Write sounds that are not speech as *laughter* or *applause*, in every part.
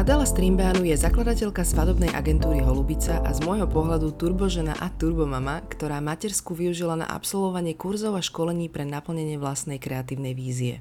Adela Strimbeanu je zakladateľka svadobnej agentúry Holubica a z môjho pohľadu turbožena a turbomama, ktorá matersku využila na absolvovanie kurzov a školení pre naplnenie vlastnej kreatívnej vízie.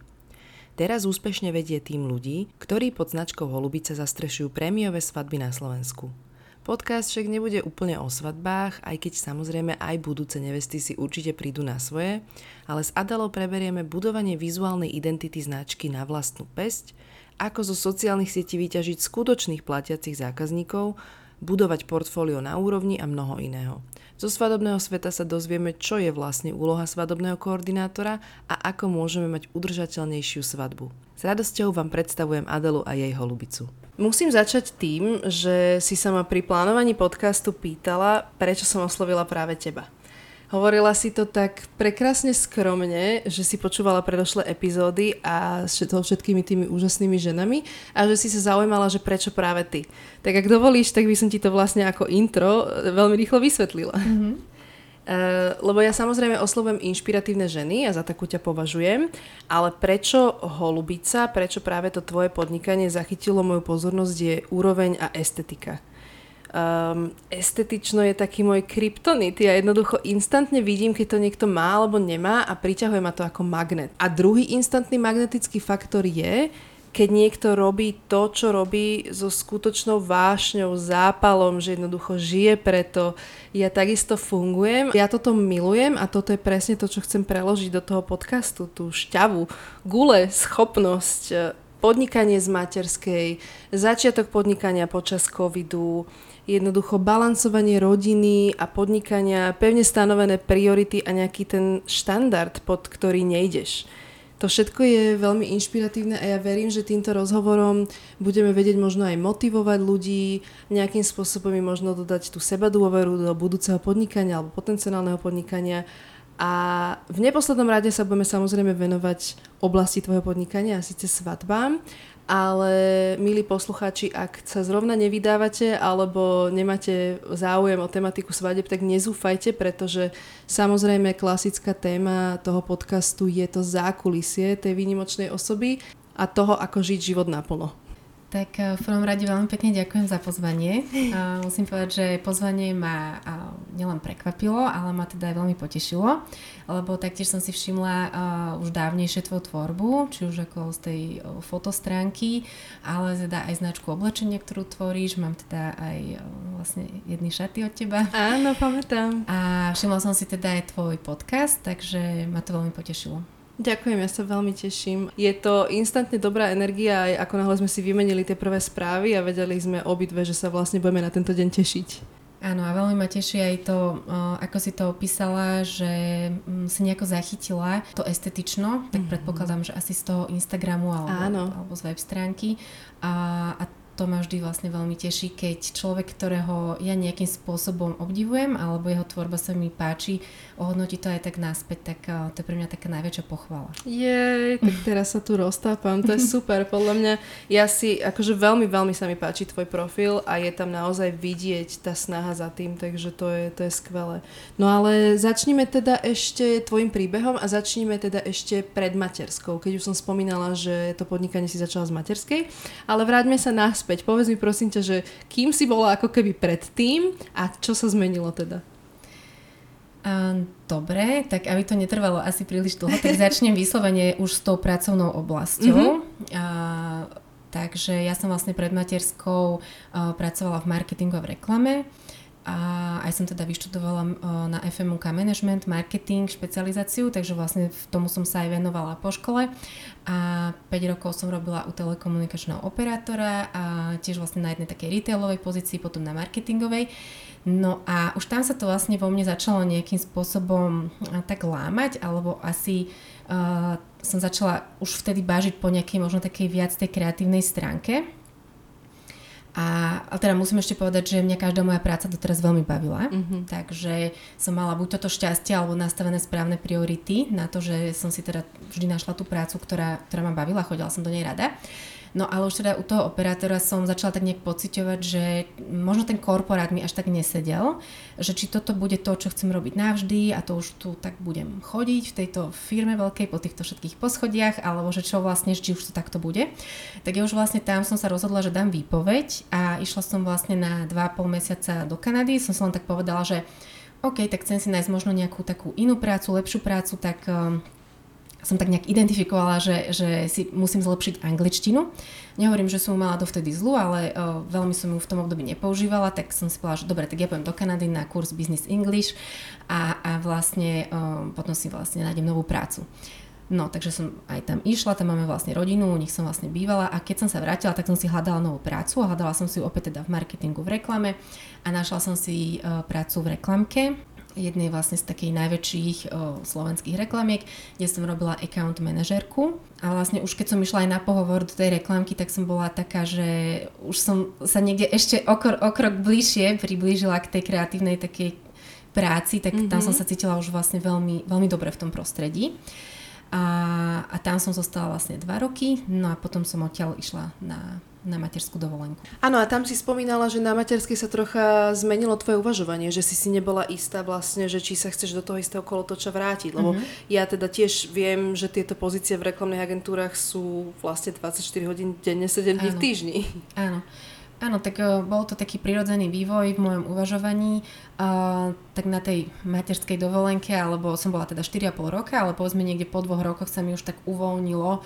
Teraz úspešne vedie tým ľudí, ktorí pod značkou Holubica zastrešujú prémiové svadby na Slovensku. Podcast však nebude úplne o svadbách, aj keď samozrejme aj budúce nevesty si určite prídu na svoje, ale s Adelou preberieme budovanie vizuálnej identity značky na vlastnú pesť, ako zo sociálnych sietí vyťažiť skutočných platiacich zákazníkov, budovať portfólio na úrovni a mnoho iného. Zo svadobného sveta sa dozvieme, čo je vlastne úloha svadobného koordinátora a ako môžeme mať udržateľnejšiu svadbu. S radosťou vám predstavujem Adelu a jej holubicu. Musím začať tým, že si sa ma pri plánovaní podcastu pýtala, prečo som oslovila práve teba. Hovorila si to tak prekrásne skromne, že si počúvala predošlé epizódy a s všetkými tými úžasnými ženami a že si sa zaujímala, že prečo práve ty. Tak ak dovolíš, tak by som ti to vlastne ako intro veľmi rýchlo vysvetlila. Mm-hmm. Uh, *laughs* lebo ja samozrejme oslovujem inšpiratívne ženy a za takú ťa považujem, ale prečo holubica, prečo práve to tvoje podnikanie zachytilo moju pozornosť je úroveň a estetika um, estetično je taký môj kryptonit. Ja jednoducho instantne vidím, keď to niekto má alebo nemá a priťahuje ma to ako magnet. A druhý instantný magnetický faktor je, keď niekto robí to, čo robí so skutočnou vášňou, zápalom, že jednoducho žije preto, ja takisto fungujem. Ja toto milujem a toto je presne to, čo chcem preložiť do toho podcastu, tú šťavu, gule, schopnosť, podnikanie z materskej, začiatok podnikania počas covidu, jednoducho balancovanie rodiny a podnikania, pevne stanovené priority a nejaký ten štandard, pod ktorý nejdeš. To všetko je veľmi inšpiratívne a ja verím, že týmto rozhovorom budeme vedieť možno aj motivovať ľudí, nejakým spôsobom im možno dodať tú seba dôveru do budúceho podnikania alebo potenciálneho podnikania. A v neposlednom rade sa budeme samozrejme venovať oblasti tvojho podnikania, a síce svadbám ale milí poslucháči, ak sa zrovna nevydávate alebo nemáte záujem o tematiku svadeb, tak nezúfajte, pretože samozrejme klasická téma toho podcastu je to zákulisie tej výnimočnej osoby a toho, ako žiť život naplno. Tak eh, v prvom rade veľmi pekne ďakujem za pozvanie. A *laughs* musím povedať, že pozvanie ma nielen prekvapilo, ale ma teda aj veľmi potešilo, lebo taktiež som si všimla už dávnejšie tvoju tvorbu, či už ako z tej fotostránky, ale teda aj značku oblečenia, ktorú tvoríš. Mám teda aj vlastne jedny šaty od teba. Áno, pamätám. A všimla som si teda aj tvoj podcast, takže ma to veľmi potešilo. Ďakujem, ja sa veľmi teším. Je to instantne dobrá energia, aj ako náhle sme si vymenili tie prvé správy a vedeli sme obidve, že sa vlastne budeme na tento deň tešiť. Áno, a veľmi ma teší aj to, ako si to opísala, že mm, si nejako zachytila to estetično, tak mm-hmm. predpokladám, že asi z toho Instagramu alebo, alebo z web stránky. A, a to ma vždy vlastne veľmi teší, keď človek, ktorého ja nejakým spôsobom obdivujem, alebo jeho tvorba sa mi páči, ohodnotí to aj tak naspäť, tak uh, to je pre mňa taká najväčšia pochvala. Jej, tak teraz sa tu roztápam, to je *laughs* super. Podľa mňa, ja si, akože veľmi, veľmi sa mi páči tvoj profil a je tam naozaj vidieť tá snaha za tým, takže to je, to je skvelé. No ale začnime teda ešte tvojim príbehom a začníme teda ešte pred materskou, keď už som spomínala, že to podnikanie si začala z materskej, ale vráťme sa naspäť naspäť. Povedz mi prosím ťa, že kým si bola ako keby predtým a čo sa zmenilo teda? Uh, dobre, tak aby to netrvalo asi príliš dlho, tak začnem vyslovene už s tou pracovnou oblasťou. Mm-hmm. Uh, takže ja som vlastne pred materskou uh, pracovala v marketingu a v reklame. A aj som teda vyštudovala na FMUK Management, Marketing, špecializáciu, takže vlastne v tomu som sa aj venovala po škole. A 5 rokov som robila u telekomunikačného operátora a tiež vlastne na jednej takej retailovej pozícii, potom na marketingovej. No a už tam sa to vlastne vo mne začalo nejakým spôsobom tak lámať, alebo asi uh, som začala už vtedy bážiť po nejakej možno takej viac tej kreatívnej stránke. A, a teda musím ešte povedať, že mňa každá moja práca doteraz veľmi bavila, mm-hmm. takže som mala buď toto šťastie alebo nastavené správne priority na to, že som si teda vždy našla tú prácu, ktorá, ktorá ma bavila, chodila som do nej rada. No ale už teda u toho operátora som začala tak nejak pociťovať, že možno ten korporát mi až tak nesedel, že či toto bude to, čo chcem robiť navždy a to už tu tak budem chodiť v tejto firme veľkej po týchto všetkých poschodiach, alebo že čo vlastne, či už to takto bude. Tak ja už vlastne tam som sa rozhodla, že dám výpoveď a išla som vlastne na 2,5 mesiaca do Kanady. Som sa len tak povedala, že OK, tak chcem si nájsť možno nejakú takú inú prácu, lepšiu prácu, tak um, som tak nejak identifikovala, že, že si musím zlepšiť angličtinu. Nehovorím, že som ju mala dovtedy zlu, ale uh, veľmi som ju v tom období nepoužívala, tak som si povedala, že dobre, tak ja pôjdem do Kanady na kurz Business English a, a vlastne uh, potom si vlastne nájdem novú prácu. No, takže som aj tam išla, tam máme vlastne rodinu, u nich som vlastne bývala a keď som sa vrátila, tak som si hľadala novú prácu a hľadala som si ju opäť teda v marketingu, v reklame a našla som si prácu v reklamke jednej vlastne z takých najväčších o, slovenských reklamiek, kde som robila account manažerku. A vlastne už keď som išla aj na pohovor do tej reklamky, tak som bola taká, že už som sa niekde ešte okor, okrok bližšie priblížila k tej kreatívnej takej práci, tak mm-hmm. tam som mhm. sa cítila už vlastne veľmi, veľmi dobre v tom prostredí. A, a tam som zostala vlastne dva roky, no a potom som odtiaľ išla na na materskú dovolenku. Áno, a tam si spomínala, že na materskej sa trocha zmenilo tvoje uvažovanie, že si si nebola istá vlastne, že či sa chceš do toho istého kolotoča vrátiť, lebo mm-hmm. ja teda tiež viem, že tieto pozície v reklamných agentúrach sú vlastne 24 hodín denne, 7 dní v týždni. Áno. Áno, tak uh, bol to taký prirodzený vývoj v mojom uvažovaní. Uh, tak na tej materskej dovolenke, alebo som bola teda 4,5 roka, ale povedzme niekde po dvoch rokoch sa mi už tak uvoľnilo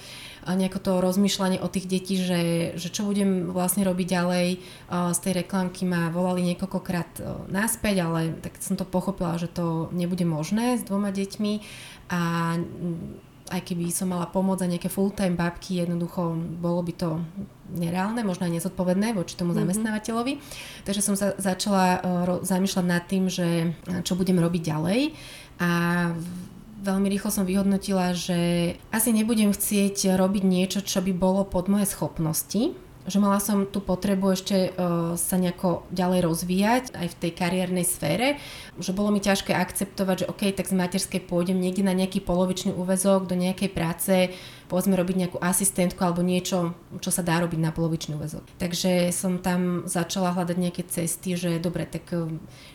nejako to rozmýšľanie o tých detí, že, že čo budem vlastne robiť ďalej. Uh, z tej reklamky ma volali niekoľkokrát uh, naspäť, ale tak som to pochopila, že to nebude možné s dvoma deťmi a aj keby som mala pomôcť za nejaké full-time babky, jednoducho bolo by to nereálne, možno aj nezodpovedné voči tomu mm-hmm. zamestnávateľovi. Takže som sa začala uh, zamýšľať nad tým, že čo budem robiť ďalej a veľmi rýchlo som vyhodnotila, že asi nebudem chcieť robiť niečo, čo by bolo pod moje schopnosti, že mala som tú potrebu ešte uh, sa nejako ďalej rozvíjať aj v tej kariérnej sfére, že bolo mi ťažké akceptovať, že OK, tak z materskej pôjdem niekde na nejaký polovičný úvezok do nejakej práce, povedzme robiť nejakú asistentku alebo niečo, čo sa dá robiť na polovičný úvezok. Takže som tam začala hľadať nejaké cesty, že dobre, tak eh,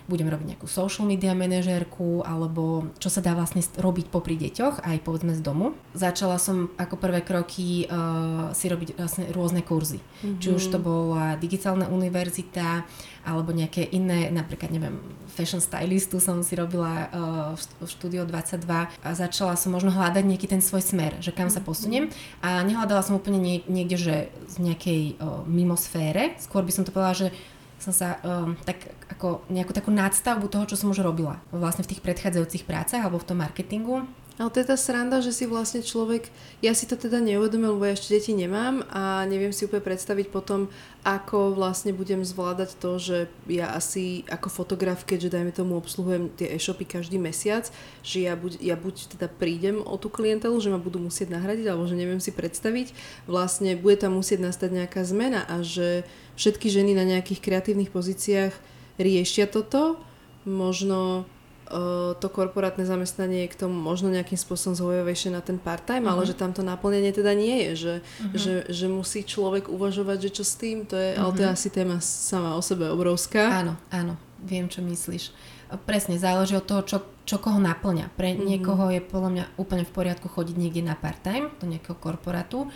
budem robiť nejakú social media manažérku alebo čo sa dá vlastne robiť popri deťoch aj povedzme z domu. Začala som ako prvé kroky uh, si robiť vlastne rôzne kurzy. Mm-hmm. Či už to bola digitálna univerzita alebo nejaké iné, napríklad neviem, fashion stylistu som si robila uh, v štúdiu 22 a začala som možno hľadať nejaký ten svoj smer, že kam sa posuniem. A nehľadala som úplne nie, niekde, že z nejakej uh, mimosfére, skôr by som to povedala, že som sa um, tak ako nejakú takú nadstavbu toho, čo som už robila. Vlastne v tých predchádzajúcich prácach alebo v tom marketingu ale to je tá sranda, že si vlastne človek, ja si to teda neuvedomil, lebo ja ešte deti nemám a neviem si úplne predstaviť potom, ako vlastne budem zvládať to, že ja asi ako fotograf, keďže dajme tomu obsluhujem tie e-shopy každý mesiac, že ja buď, ja buď teda prídem o tú klientelu, že ma budú musieť nahradiť, alebo že neviem si predstaviť, vlastne bude tam musieť nastať nejaká zmena a že všetky ženy na nejakých kreatívnych pozíciách riešia toto, možno to korporátne zamestnanie je k tomu možno nejakým spôsobom zhojovejšie na ten part-time, uh-huh. ale mhm. že tam to naplnenie teda nie je, že, uh-huh. že, že musí človek uvažovať, že čo s tým, to je, uh-huh. ale to je asi téma sama o sebe obrovská. Áno, áno, viem, čo myslíš. Presne, záleží od toho, čo, čo koho naplňa. Pre uh-huh. niekoho je podľa mňa úplne v poriadku chodiť niekde na part-time, do nejakého korporátu,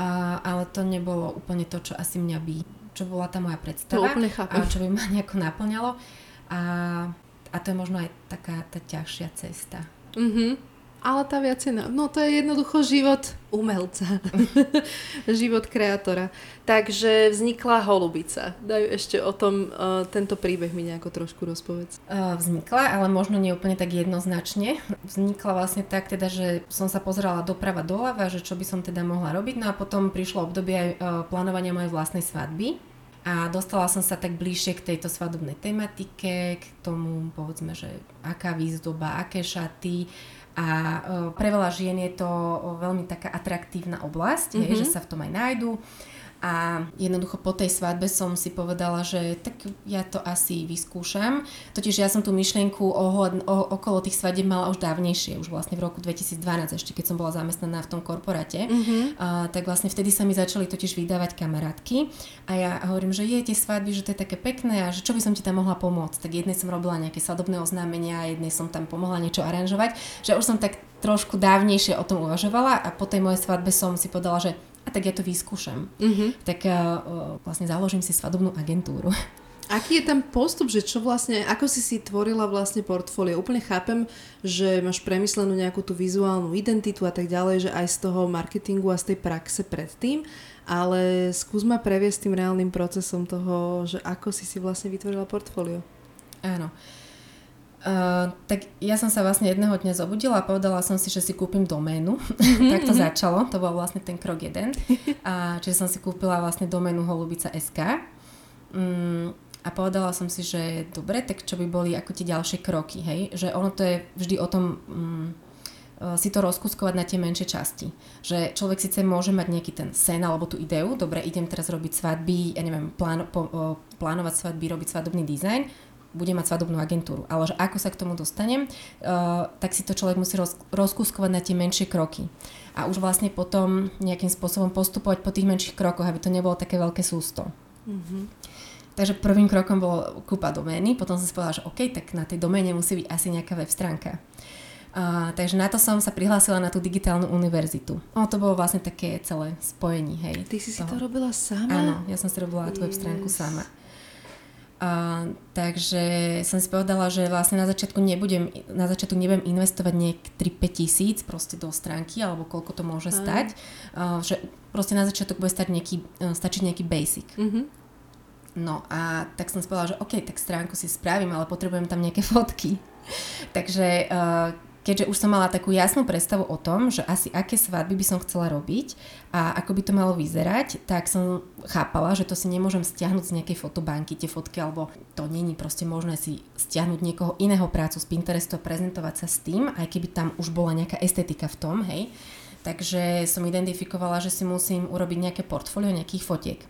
a, ale to nebolo úplne to, čo asi mňa by, čo bola tá moja predstava. To úplne chápem. A čo by ma nejako naplňalo. A a to je možno aj taká tá ťažšia cesta. Mhm. Ale tá viacej, no to je jednoducho život umelca, *laughs* život kreatora. Takže vznikla holubica. Daj ešte o tom, uh, tento príbeh mi nejako trošku rozpovedz. Uh, vznikla, ale možno nie úplne tak jednoznačne. Vznikla vlastne tak teda, že som sa pozerala doprava doľava, že čo by som teda mohla robiť, no a potom prišlo obdobie aj uh, plánovania mojej vlastnej svadby a dostala som sa tak bližšie k tejto svadobnej tematike, k tomu povedzme, že aká výzdoba, aké šaty a uh, pre veľa žien je to veľmi taká atraktívna oblasť, mm-hmm. je, že sa v tom aj nájdu A jednoducho po tej svadbe som si povedala, že tak ja to asi vyskúšam. Totiž ja som tú myšlienku ohľad, o, okolo tých svadieb mala už dávnejšie, už vlastne v roku 2012, ešte keď som bola zamestnaná v tom korporáte. Mm-hmm. A, tak vlastne vtedy sa mi začali totiž vydávať kamarátky a ja hovorím, že je tie svadby, že to je také pekné a že čo by som ti tam mohla pomôcť. Tak jednej som robila nejaké svadobné oznámenia, jednej som tam pomohla niečo aranžovať, že už som tak trošku dávnejšie o tom uvažovala a po tej mojej svadbe som si povedala, že a tak ja to vyskúšam. Mm-hmm. Tak uh, vlastne založím si svadobnú agentúru. *laughs* Aký je tam postup, že čo vlastne, ako si si tvorila vlastne portfólio? Úplne chápem, že máš premyslenú nejakú tú vizuálnu identitu a tak ďalej, že aj z toho marketingu a z tej praxe predtým, ale skús ma previesť tým reálnym procesom toho, že ako si si vlastne vytvorila portfólio. Áno. Uh, Uh, tak ja som sa vlastne jedného dňa zobudila a povedala som si, že si kúpim doménu. *laughs* tak to začalo, to bol vlastne ten krok jeden. *laughs* A, čiže som si kúpila vlastne doménu holubica.sk. Um, a povedala som si, že dobre, tak čo by boli ako tie ďalšie kroky, hej? Že ono to je vždy o tom um, si to rozkuskovať na tie menšie časti. Že človek síce môže mať nejaký ten sen alebo tú ideu, dobre, idem teraz robiť svadby, ja neviem, plán, po, plánovať svadby, robiť svadobný dizajn, budem mať svadobnú agentúru. Ale že ako sa k tomu dostanem, uh, tak si to človek musí roz, rozkúskovať na tie menšie kroky. A už vlastne potom nejakým spôsobom postupovať po tých menších krokoch, aby to nebolo také veľké sústo. Mm-hmm. Takže prvým krokom bolo kúpa domény, potom som si povedala, že OK, tak na tej doméne musí byť asi nejaká web stránka. Uh, takže na to som sa prihlásila na tú digitálnu univerzitu. O, to bolo vlastne také celé spojení, hej. Ty si toho. si to robila sama? Áno, ja som si robila tú web stránku yes. sama. A, takže som si povedala, že vlastne na začiatku nebudem, na začiatku nebudem investovať nejak 3-5 tisíc proste do stránky, alebo koľko to môže stať. A, že proste na začiatok bude stať nejaký, e, stačiť nejaký basic. Mm-hmm. No a tak som si povedala, že OK, tak stránku si spravím, ale potrebujem tam nejaké fotky. *laughs* takže uh, keďže už som mala takú jasnú predstavu o tom, že asi aké svadby by som chcela robiť a ako by to malo vyzerať, tak som chápala, že to si nemôžem stiahnuť z nejakej fotobanky, tie fotky, alebo to není proste možné si stiahnuť niekoho iného prácu z Pinterestu a prezentovať sa s tým, aj keby tam už bola nejaká estetika v tom, hej. Takže som identifikovala, že si musím urobiť nejaké portfólio nejakých fotiek.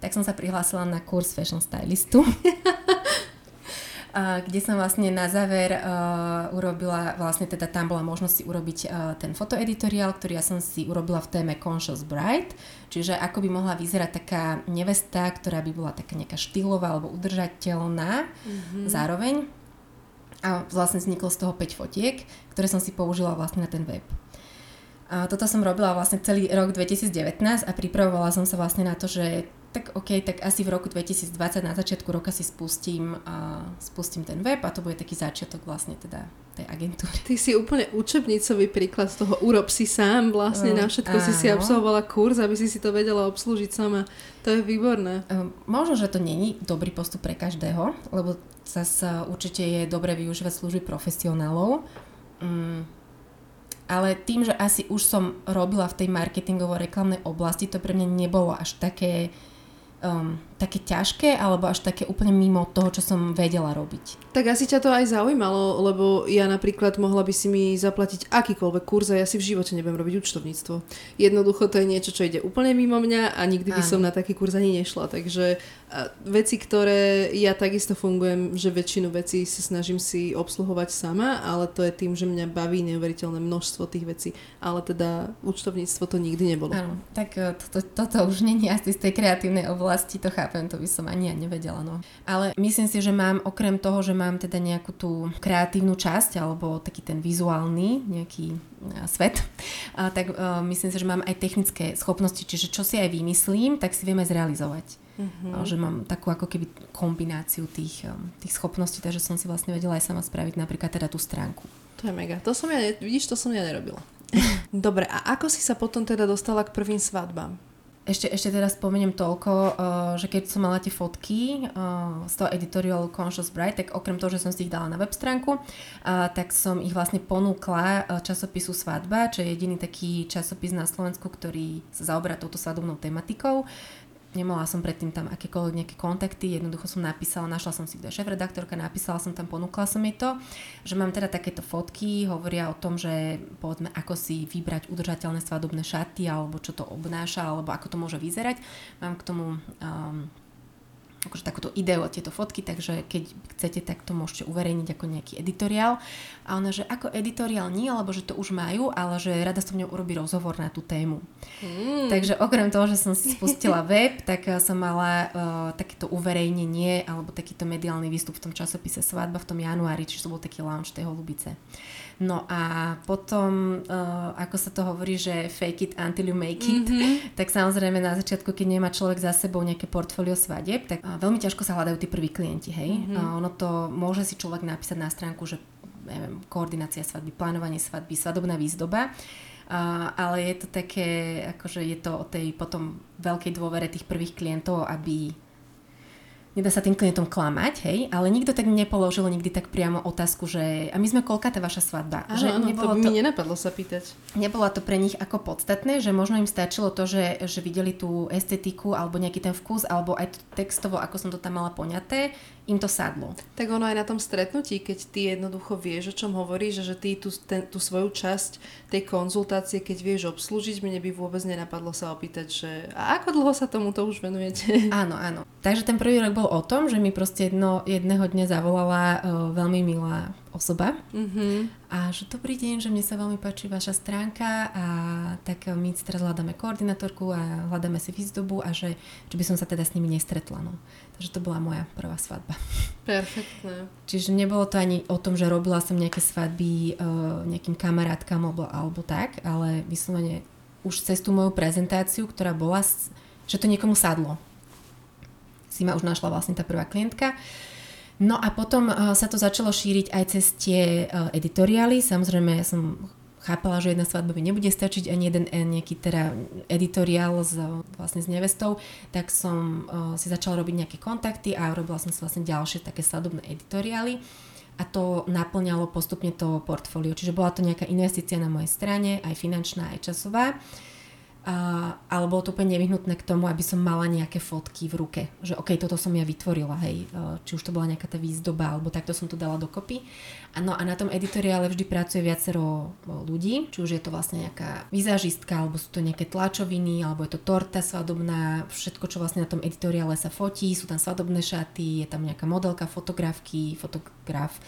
Tak som sa prihlásila na kurz fashion stylistu. *laughs* kde som vlastne na záver uh, urobila, vlastne teda tam bola možnosť si urobiť uh, ten fotoeditoriál, ktorý ja som si urobila v téme Conscious Bride, čiže ako by mohla vyzerať taká nevesta, ktorá by bola taká nejaká štýlová alebo udržateľná mm-hmm. zároveň. A vlastne vzniklo z toho 5 fotiek, ktoré som si použila vlastne na ten web. A toto som robila vlastne celý rok 2019 a pripravovala som sa vlastne na to, že tak OK, tak asi v roku 2020 na začiatku roka si spustím, uh, spustím ten web a to bude taký začiatok vlastne teda tej agentúry. Ty si úplne učebnicový príklad z toho urob si sám vlastne, uh, na všetko áno. si si absolvovala kurz, aby si si to vedela obslúžiť sama. To je výborné. Uh, možno, že to není dobrý postup pre každého, lebo zase určite je dobre využívať služby profesionálov. Um, ale tým, že asi už som robila v tej marketingovo-reklamnej oblasti, to pre mňa nebolo až také um, také ťažké alebo až také úplne mimo toho, čo som vedela robiť. Tak asi ťa to aj zaujímalo, lebo ja napríklad mohla by si mi zaplatiť akýkoľvek kurz a ja si v živote nebudem robiť účtovníctvo. Jednoducho to je niečo, čo ide úplne mimo mňa a nikdy by Áno. som na taký kurz ani nešla. Takže veci, ktoré ja takisto fungujem, že väčšinu vecí sa snažím si obsluhovať sama, ale to je tým, že mňa baví neuveriteľné množstvo tých vecí. Ale teda účtovníctvo to nikdy nebolo. Áno, tak e, to, to, toto už je asi z tej kreatívnej oblasti, to chápem nechápem, to by som ani ja nevedela. No. Ale myslím si, že mám okrem toho, že mám teda nejakú tú kreatívnu časť alebo taký ten vizuálny nejaký svet, a, tak uh, myslím si, že mám aj technické schopnosti, čiže čo si aj vymyslím, tak si vieme zrealizovať. A, že mám takú ako keby kombináciu tých, um, tých schopností, takže som si vlastne vedela aj sama spraviť napríklad teda tú stránku. To je mega. To som ja, vidíš, to som ja nerobila. *laughs* Dobre, a ako si sa potom teda dostala k prvým svadbám? Ešte, ešte teraz spomeniem toľko, uh, že keď som mala tie fotky uh, z toho editoriálu Conscious Bright, tak okrem toho, že som si ich dala na web stránku, uh, tak som ich vlastne ponúkla časopisu Svadba, čo je jediný taký časopis na Slovensku, ktorý sa zaoberá touto svadobnou tematikou. Nemala som predtým tam akékoľvek nejaké kontakty, jednoducho som napísala, našla som si, kto je šéf-redaktorka, napísala som tam, ponúkla som jej to, že mám teda takéto fotky, hovoria o tom, že povedzme, ako si vybrať udržateľné svadobné šaty, alebo čo to obnáša, alebo ako to môže vyzerať. Mám k tomu um, akože takúto ideu tieto fotky, takže keď chcete, tak to môžete uverejniť ako nejaký editoriál. A ona, že ako editoriál nie, alebo že to už majú, ale že rada som mňou urobí rozhovor na tú tému. Mm. Takže okrem toho, že som si spustila *laughs* web, tak som mala uh, takéto uverejnenie alebo takýto mediálny výstup v tom časopise Svadba v tom januári, čiže to bol taký launch tej holubice. No a potom, uh, ako sa to hovorí, že fake it until you make it, mm-hmm. tak samozrejme na začiatku, keď nemá človek za sebou nejaké portfólio svadieb, tak uh, veľmi ťažko sa hľadajú tí prví klienti, hej. Mm-hmm. Uh, ono to môže si človek napísať na stránku, že neviem, koordinácia svadby, plánovanie svadby, svadobná výzdoba. Uh, ale je to také, akože je to o tej potom veľkej dôvere tých prvých klientov, aby nedá sa tým klientom klamať, hej, ale nikto tak nepoložil nikdy tak priamo otázku, že a my sme koľká tá vaša svadba. Áno, že áno, nebolo to by to, mi nenapadlo sa pýtať. Nebolo to pre nich ako podstatné, že možno im stačilo to, že, že videli tú estetiku alebo nejaký ten vkus, alebo aj textovo, ako som to tam mala poňaté, im to sadlo. Tak ono aj na tom stretnutí, keď ty jednoducho vieš, o čom hovoríš, že ty tú, ten, tú svoju časť tej konzultácie, keď vieš obslúžiť, mne by vôbec nenapadlo sa opýtať, že a ako dlho sa tomuto už venujete? *laughs* Áno, áno. Takže ten prvý rok bol o tom, že mi proste jedno, jedného dňa zavolala uh, veľmi milá osoba mm-hmm. a že dobrý deň, že mne sa veľmi páči vaša stránka a tak my teraz hľadáme koordinátorku a hľadáme si výzdobu a že, že by som sa teda s nimi nestretla. No. Takže to bola moja prvá svadba. Perfektné. Čiže nebolo to ani o tom, že robila som nejaké svadby uh, nejakým kamarátkam alebo, alebo tak, ale vyslovene už cez tú moju prezentáciu, ktorá bola, že to niekomu sadlo. Si ma už našla vlastne tá prvá klientka. No a potom uh, sa to začalo šíriť aj cez tie uh, editoriály. Samozrejme, ja som chápala, že jedna svadba by nebude stačiť ani jeden eh, nejaký teda editoriál s, vlastne s nevestou, tak som uh, si začala robiť nejaké kontakty a robila som si vlastne ďalšie také svadobné editoriály a to naplňalo postupne to portfólio. Čiže bola to nejaká investícia na mojej strane, aj finančná, aj časová. Ale bolo to úplne nevyhnutné k tomu, aby som mala nejaké fotky v ruke. Že OK, toto som ja vytvorila, hej. Uh, či už to bola nejaká tá výzdoba, alebo takto som to dala dokopy. Ano, a na tom editoriále vždy pracuje viacero ľudí, či už je to vlastne nejaká vizážistka, alebo sú to nejaké tlačoviny, alebo je to torta svadobná, všetko, čo vlastne na tom editoriále sa fotí, sú tam svadobné šaty, je tam nejaká modelka, fotografky, fotograf.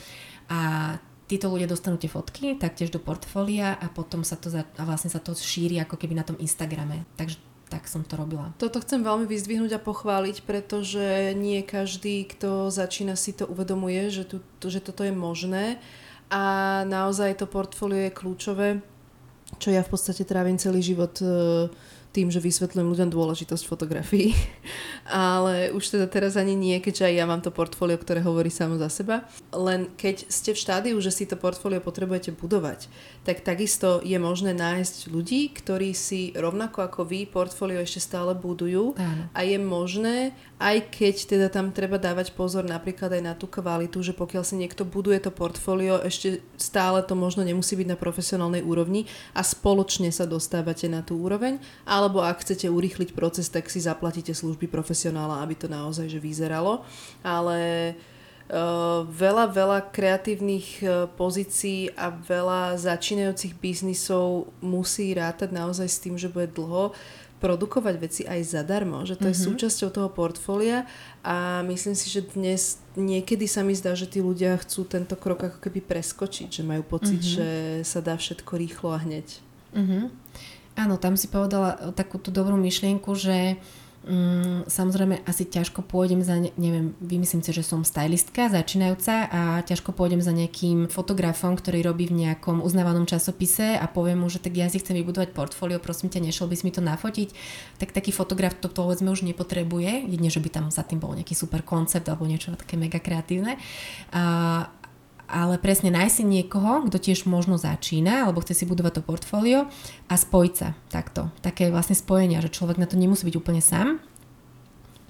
A títo ľudia dostanú tie fotky taktiež do portfólia a potom sa to za, a vlastne sa to šíri ako keby na tom Instagrame. Takže tak som to robila. Toto chcem veľmi vyzdvihnúť a pochváliť, pretože nie každý, kto začína, si to uvedomuje, že, tu, že toto je možné a naozaj to portfólio je kľúčové, čo ja v podstate trávim celý život uh, tým, že vysvetľujem ľuďom dôležitosť fotografií. *laughs* Ale už teda teraz ani nie, keďže aj ja mám to portfólio, ktoré hovorí samo za seba. Len keď ste v štádiu, že si to portfólio potrebujete budovať, tak takisto je možné nájsť ľudí, ktorí si rovnako ako vy portfólio ešte stále budujú. Áno. A je možné, aj keď teda tam treba dávať pozor napríklad aj na tú kvalitu, že pokiaľ si niekto buduje to portfólio, ešte stále to možno nemusí byť na profesionálnej úrovni a spoločne sa dostávate na tú úroveň, ale alebo ak chcete urýchliť proces, tak si zaplatíte služby profesionála, aby to naozaj že vyzeralo. Ale Uh, veľa, veľa kreatívnych uh, pozícií a veľa začínajúcich biznisov musí rátať naozaj s tým, že bude dlho produkovať veci aj zadarmo, že to mm-hmm. je mhm. súčasťou toho portfólia a myslím si, že dnes niekedy sa mi zdá, že tí ľudia chcú tento krok ako keby preskočiť, že majú pocit, mm-hmm. že sa dá všetko rýchlo a hneď. Mm-hmm. Áno, tam si povedala takú tú dobrú myšlienku, že um, samozrejme asi ťažko pôjdem za, neviem, vymyslím si, že som stylistka začínajúca a ťažko pôjdem za nejakým fotografom, ktorý robí v nejakom uznávanom časopise a poviem mu, že tak ja si chcem vybudovať portfólio, prosím ťa, nešiel by si mi to nafotiť, tak taký fotograf to povedzme už nepotrebuje, jedne, že by tam za tým bol nejaký super koncept alebo niečo také mega kreatívne. A, ale presne nájsť si niekoho, kto tiež možno začína, alebo chce si budovať to portfólio a spojiť sa takto. Také vlastne spojenia, že človek na to nemusí byť úplne sám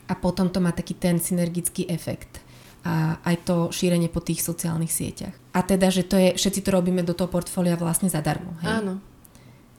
a potom to má taký ten synergický efekt a aj to šírenie po tých sociálnych sieťach. A teda, že to je, všetci to robíme do toho portfólia vlastne zadarmo. Hej? Áno.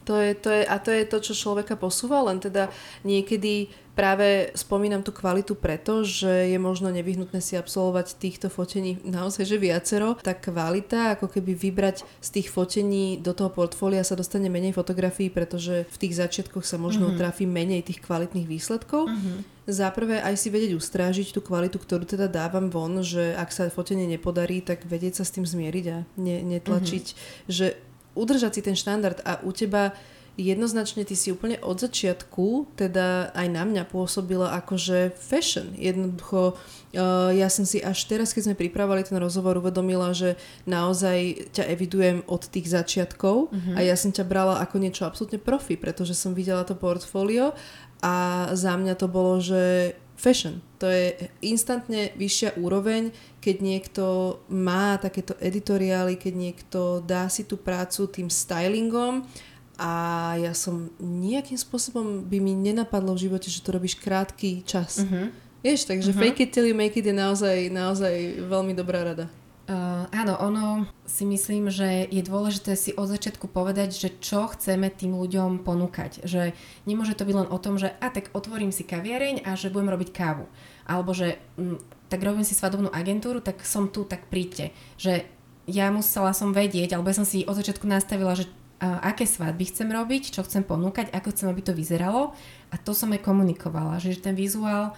To je, to je, a to je to, čo človeka posúva, len teda niekedy práve spomínam tú kvalitu preto, že je možno nevyhnutné si absolvovať týchto fotení naozaj, že viacero. Tá kvalita, ako keby vybrať z tých fotení do toho portfólia sa dostane menej fotografií, pretože v tých začiatkoch sa možno mm-hmm. trafí menej tých kvalitných výsledkov. Mm-hmm. Za prvé aj si vedieť ustrážiť tú kvalitu, ktorú teda dávam von, že ak sa fotenie nepodarí, tak vedieť sa s tým zmieriť a ne, netlačiť, mm-hmm. že udržať si ten štandard a u teba jednoznačne ty si úplne od začiatku, teda aj na mňa pôsobila akože fashion. Jednoducho, uh, ja som si až teraz, keď sme pripravovali ten rozhovor, uvedomila, že naozaj ťa evidujem od tých začiatkov uh-huh. a ja som ťa brala ako niečo absolútne profi, pretože som videla to portfólio a za mňa to bolo, že fashion. To je instantne vyššia úroveň, keď niekto má takéto editoriály, keď niekto dá si tú prácu tým stylingom a ja som nejakým spôsobom by mi nenapadlo v živote, že to robíš krátky čas. Uh-huh. Vieš, takže uh-huh. fake it till you make it je naozaj, naozaj veľmi dobrá rada. Uh, áno, ono si myslím, že je dôležité si od začiatku povedať, že čo chceme tým ľuďom ponúkať. Že nemôže to byť len o tom, že a tak otvorím si kaviareň a že budem robiť kávu. Alebo že m, mm, tak robím si svadobnú agentúru, tak som tu, tak príďte. Že ja musela som vedieť, alebo ja som si od začiatku nastavila, že aké svadby chcem robiť, čo chcem ponúkať, ako chcem, aby to vyzeralo. A to som aj komunikovala, že ten vizuál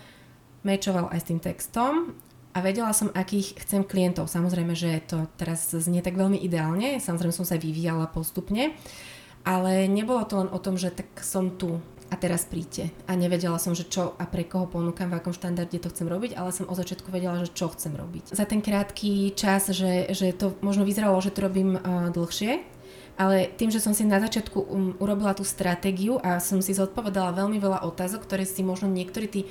mečoval aj s tým textom a vedela som, akých chcem klientov. Samozrejme, že to teraz znie tak veľmi ideálne, samozrejme som sa vyvíjala postupne, ale nebolo to len o tom, že tak som tu a teraz príďte. A nevedela som, že čo a pre koho ponúkam, v akom štandarde to chcem robiť, ale som od začiatku vedela, že čo chcem robiť. Za ten krátky čas, že, že to možno vyzeralo, že to robím uh, dlhšie, ale tým, že som si na začiatku um, urobila tú stratégiu a som si zodpovedala veľmi veľa otázok, ktoré si možno niektorí tí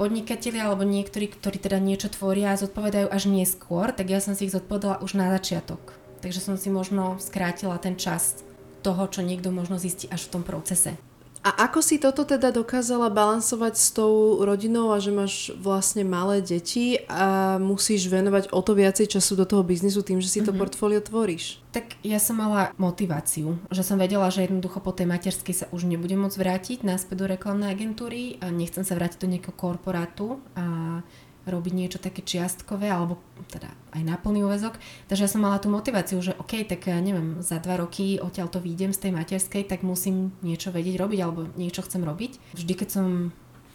podnikatelia alebo niektorí, ktorí teda niečo tvoria, zodpovedajú až neskôr, tak ja som si ich zodpovedala už na začiatok. Takže som si možno skrátila ten čas toho, čo niekto možno zistí až v tom procese. A ako si toto teda dokázala balansovať s tou rodinou a že máš vlastne malé deti a musíš venovať o to viacej času do toho biznisu tým, že si to mm-hmm. portfólio tvoríš? Tak ja som mala motiváciu, že som vedela, že jednoducho po tej materskej sa už nebudem môcť vrátiť naspäť do reklamnej agentúry a nechcem sa vrátiť do nejakého korporátu a robiť niečo také čiastkové alebo teda aj na plný úvezok. Takže ja som mala tú motiváciu, že OK, tak ja neviem, za dva roky odtiaľ to výjdem z tej materskej, tak musím niečo vedieť robiť alebo niečo chcem robiť. Vždy, keď som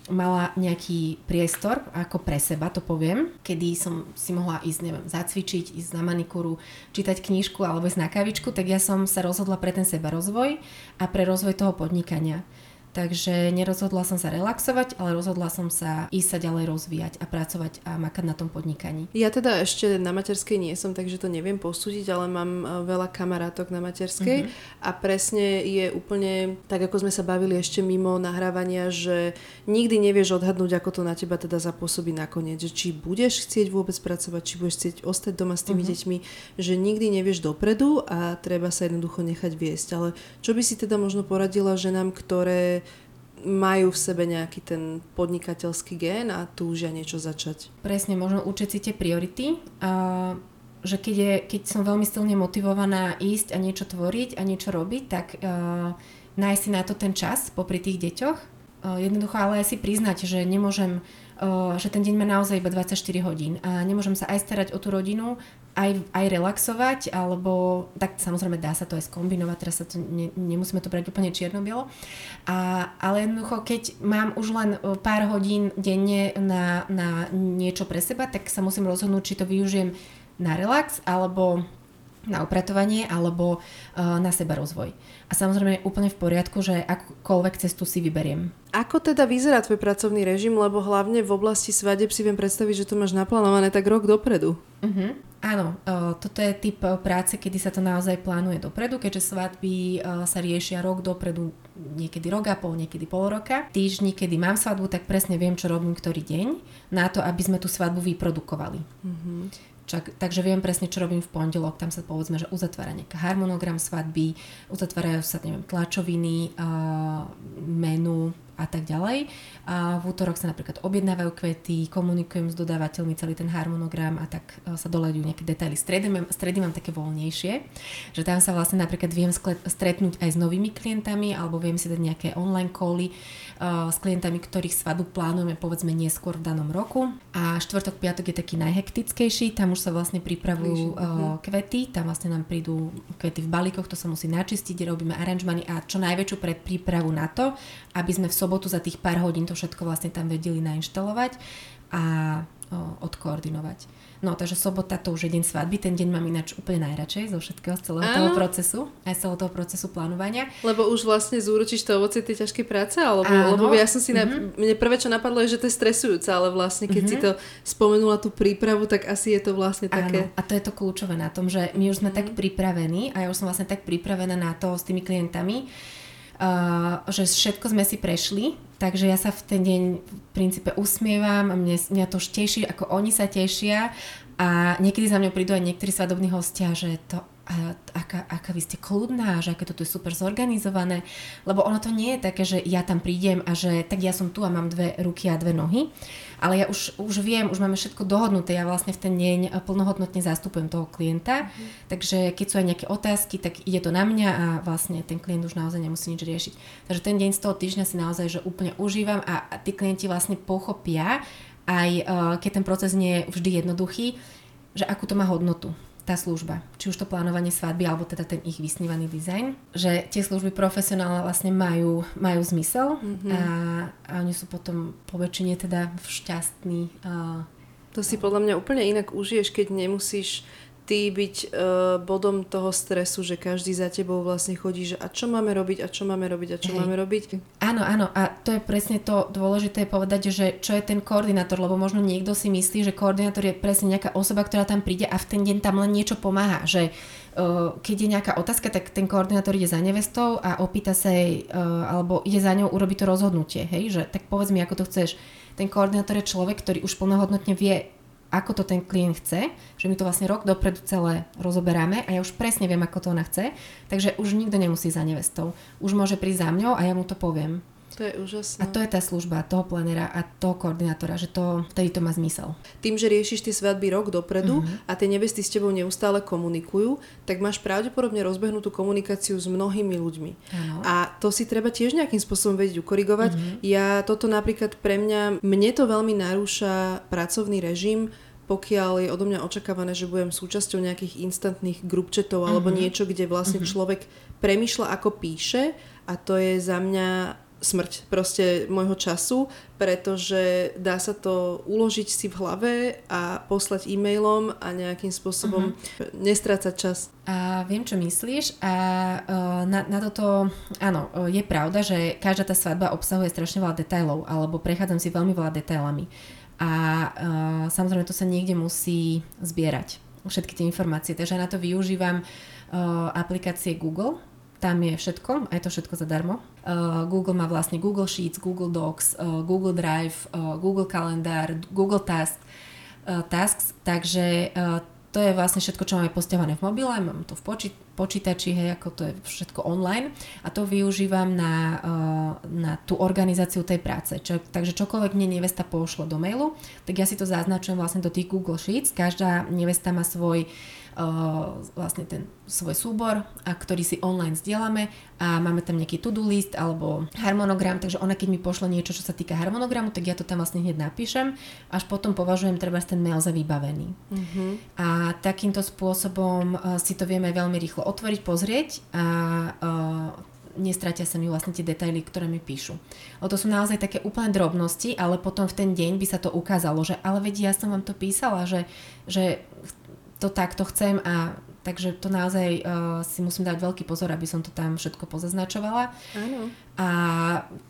mala nejaký priestor, ako pre seba to poviem, kedy som si mohla ísť, neviem, zacvičiť, ísť na manikúru, čítať knižku alebo ísť na kavičku, tak ja som sa rozhodla pre ten seba rozvoj a pre rozvoj toho podnikania. Takže nerozhodla som sa relaxovať, ale rozhodla som sa ísť sa ďalej rozvíjať a pracovať a makať na tom podnikaní. Ja teda ešte na materskej nie som, takže to neviem posúdiť, ale mám e, veľa kamarátok na materskej mm-hmm. a presne je úplne tak, ako sme sa bavili ešte mimo nahrávania, že nikdy nevieš odhadnúť, ako to na teba teda zapôsobí nakoniec. Že či budeš chcieť vôbec pracovať, či budeš chcieť ostať doma s tými mm-hmm. deťmi, že nikdy nevieš dopredu a treba sa jednoducho nechať viesť. Ale čo by si teda možno poradila ženám, ktoré majú v sebe nejaký ten podnikateľský gén a túžia niečo začať. Presne, možno učiť si tie priority. A že keď, je, keď som veľmi silne motivovaná ísť a niečo tvoriť a niečo robiť, tak uh, nájsť si na to ten čas popri tých deťoch. Uh, jednoducho ale aj si priznať, že nemôžem že ten deň má naozaj iba 24 hodín a nemôžem sa aj starať o tú rodinu, aj, aj relaxovať, alebo tak samozrejme dá sa to aj skombinovať, teraz sa to ne, nemusíme to brať úplne čierno-bielo, a, ale jednoducho keď mám už len pár hodín denne na, na niečo pre seba, tak sa musím rozhodnúť, či to využijem na relax, alebo na upratovanie alebo uh, na seba rozvoj. A samozrejme je úplne v poriadku, že akúkoľvek cestu si vyberiem. Ako teda vyzerá tvoj pracovný režim, lebo hlavne v oblasti svadeb si viem predstaviť, že to máš naplánované tak rok dopredu. Uh-huh. Áno, uh, toto je typ práce, kedy sa to naozaj plánuje dopredu, keďže svadby uh, sa riešia rok dopredu, niekedy rok a pol, niekedy pol roka. Týždni, kedy mám svadbu, tak presne viem, čo robím ktorý deň, na to, aby sme tú svadbu vyprodukovali. Uh-huh. Čak, takže viem presne, čo robím v pondelok. Tam sa povedzme, že uzatvára nejaká harmonogram svadby, uzatvárajú sa, neviem, tlačoviny, uh, menu a tak ďalej. A v útorok sa napríklad objednávajú kvety, komunikujem s dodávateľmi celý ten harmonogram a tak sa doľadujú nejaké detaily. Stredy, stredy mám také voľnejšie, že tam sa vlastne napríklad viem stretnúť aj s novými klientami alebo viem si dať nejaké online cally uh, s klientami, ktorých svadbu plánujeme povedzme neskôr v danom roku. A štvrtok, piatok je taký najhektickejší, tam už sa vlastne pripravujú uh, kvety, tam vlastne nám prídu kvety v balíkoch, to sa musí načistiť, robíme aranžmany a čo najväčšiu predprípravu na to, aby sme v sobotu za tých pár hodín to všetko vlastne tam vedeli nainštalovať a odkoordinovať. No, takže sobota to už je deň svadby, ten deň mám ináč úplne najradšej zo všetkého, z celého Áno. toho procesu, aj z celého toho procesu plánovania. Lebo už vlastne zúročíš to ovocie tej ťažkej práce, alebo, Áno. lebo ja som si, mm-hmm. na, mne prvé čo napadlo je, že to je stresujúce, ale vlastne keď mm-hmm. si to spomenula tú prípravu, tak asi je to vlastne také. Áno. A to je to kľúčové na tom, že my už sme mm-hmm. tak pripravení a ja už som vlastne tak pripravená na to s tými klientami, uh, že všetko sme si prešli, takže ja sa v ten deň v princípe usmievam mne, mňa to teší, ako oni sa tešia. A niekedy za mňou prídu aj niektorí svadobní hostia, že to a aká, aká vy ste kľudná, že aké to tu je super zorganizované, lebo ono to nie je také, že ja tam prídem a že tak ja som tu a mám dve ruky a dve nohy, ale ja už, už viem, už máme všetko dohodnuté, ja vlastne v ten deň plnohodnotne zastupujem toho klienta, mm. takže keď sú aj nejaké otázky, tak ide to na mňa a vlastne ten klient už naozaj nemusí nič riešiť. Takže ten deň z toho týždňa si naozaj že úplne užívam a, a tí klienti vlastne pochopia, aj uh, keď ten proces nie je vždy jednoduchý, že akú to má hodnotu tá služba, či už to plánovanie svadby, alebo teda ten ich vysnívaný dizajn, že tie služby profesionálne vlastne majú, majú zmysel mm-hmm. a, a oni sú potom po väčšine teda šťastní. A, to si podľa mňa úplne inak užiješ, keď nemusíš ty byť uh, bodom toho stresu, že každý za tebou vlastne chodí, že a čo máme robiť, a čo máme robiť, a čo Hej. máme robiť. Áno, áno, a to je presne to dôležité povedať, že čo je ten koordinátor, lebo možno niekto si myslí, že koordinátor je presne nejaká osoba, ktorá tam príde a v ten deň tam len niečo pomáha, že uh, keď je nejaká otázka, tak ten koordinátor ide za nevestou a opýta sa jej, uh, alebo ide za ňou urobiť to rozhodnutie, hej, že tak povedz mi, ako to chceš. Ten koordinátor je človek, ktorý už plnohodnotne vie ako to ten klient chce, že my to vlastne rok dopredu celé rozoberáme a ja už presne viem, ako to ona chce, takže už nikto nemusí za nevestou. Už môže prísť za mňou a ja mu to poviem. To je úžasné. A to je tá služba toho planera a toho koordinátora, že to, vtedy to má zmysel. Tým, že riešiš tie svadby rok dopredu uh-huh. a tie nevesty s tebou neustále komunikujú, tak máš pravdepodobne rozbehnutú komunikáciu s mnohými ľuďmi. Uh-huh. A to si treba tiež nejakým spôsobom vedieť ukorigovať. Uh-huh. Ja toto napríklad pre mňa, mne to veľmi narúša pracovný režim, pokiaľ je odo mňa očakávané, že budem súčasťou nejakých instantných grupčetov alebo uh-huh. niečo, kde vlastne uh-huh. človek premyšľa ako píše a to je za mňa smrť proste môjho času, pretože dá sa to uložiť si v hlave a poslať e-mailom a nejakým spôsobom uh-huh. nestrácať čas. A viem, čo myslíš a uh, na, na toto, áno, je pravda, že každá tá svadba obsahuje strašne veľa detailov, alebo prechádzam si veľmi veľa detailami. A uh, samozrejme to sa niekde musí zbierať, všetky tie informácie, takže na to využívam uh, aplikácie Google, tam je všetko a je to všetko zadarmo. Uh, Google má vlastne Google Sheets, Google Docs, uh, Google Drive, uh, Google Kalendár, Google Task, uh, Tasks, takže uh, to je vlastne všetko, čo máme postavené v mobile, mám to v poči- počítači, hej, ako to je všetko online a to využívam na, na tú organizáciu tej práce. Čo, takže čokoľvek mne nevesta pošlo do mailu, tak ja si to zaznačujem vlastne do tých Google Sheets. Každá nevesta má svoj uh, vlastne ten svoj súbor, a ktorý si online zdieľame a máme tam nejaký to-do list alebo harmonogram, takže ona keď mi pošle niečo, čo sa týka harmonogramu, tak ja to tam vlastne hneď napíšem, až potom považujem treba ten mail za vybavený. Uh-huh. A takýmto spôsobom uh, si to vieme veľmi rýchlo otvoriť, pozrieť a uh, nestratia sa mi vlastne tie detaily, ktoré mi píšu. O to sú naozaj také úplne drobnosti, ale potom v ten deň by sa to ukázalo, že ale veď ja som vám to písala, že, že to takto chcem a takže to naozaj uh, si musím dať veľký pozor, aby som to tam všetko pozaznačovala. Áno. A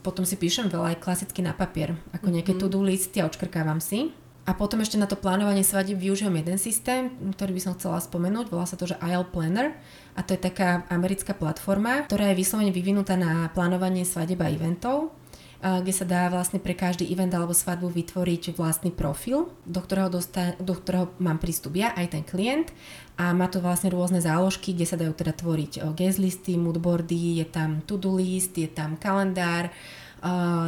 potom si píšem veľa aj klasicky na papier, ako nejaké mm-hmm. to-do listy a odškrkávam si. A potom ešte na to plánovanie svadieb využívam jeden systém, ktorý by som chcela spomenúť, volá sa to, že IL Planner a to je taká americká platforma, ktorá je vyslovene vyvinutá na plánovanie svadieb a eventov kde sa dá vlastne pre každý event alebo svadbu vytvoriť vlastný profil, do ktorého, dosta- do ktorého mám prístup ja aj ten klient. A má to vlastne rôzne záložky, kde sa dajú teda tvoriť guest listy, moodboardy, je tam to-do list, je tam kalendár,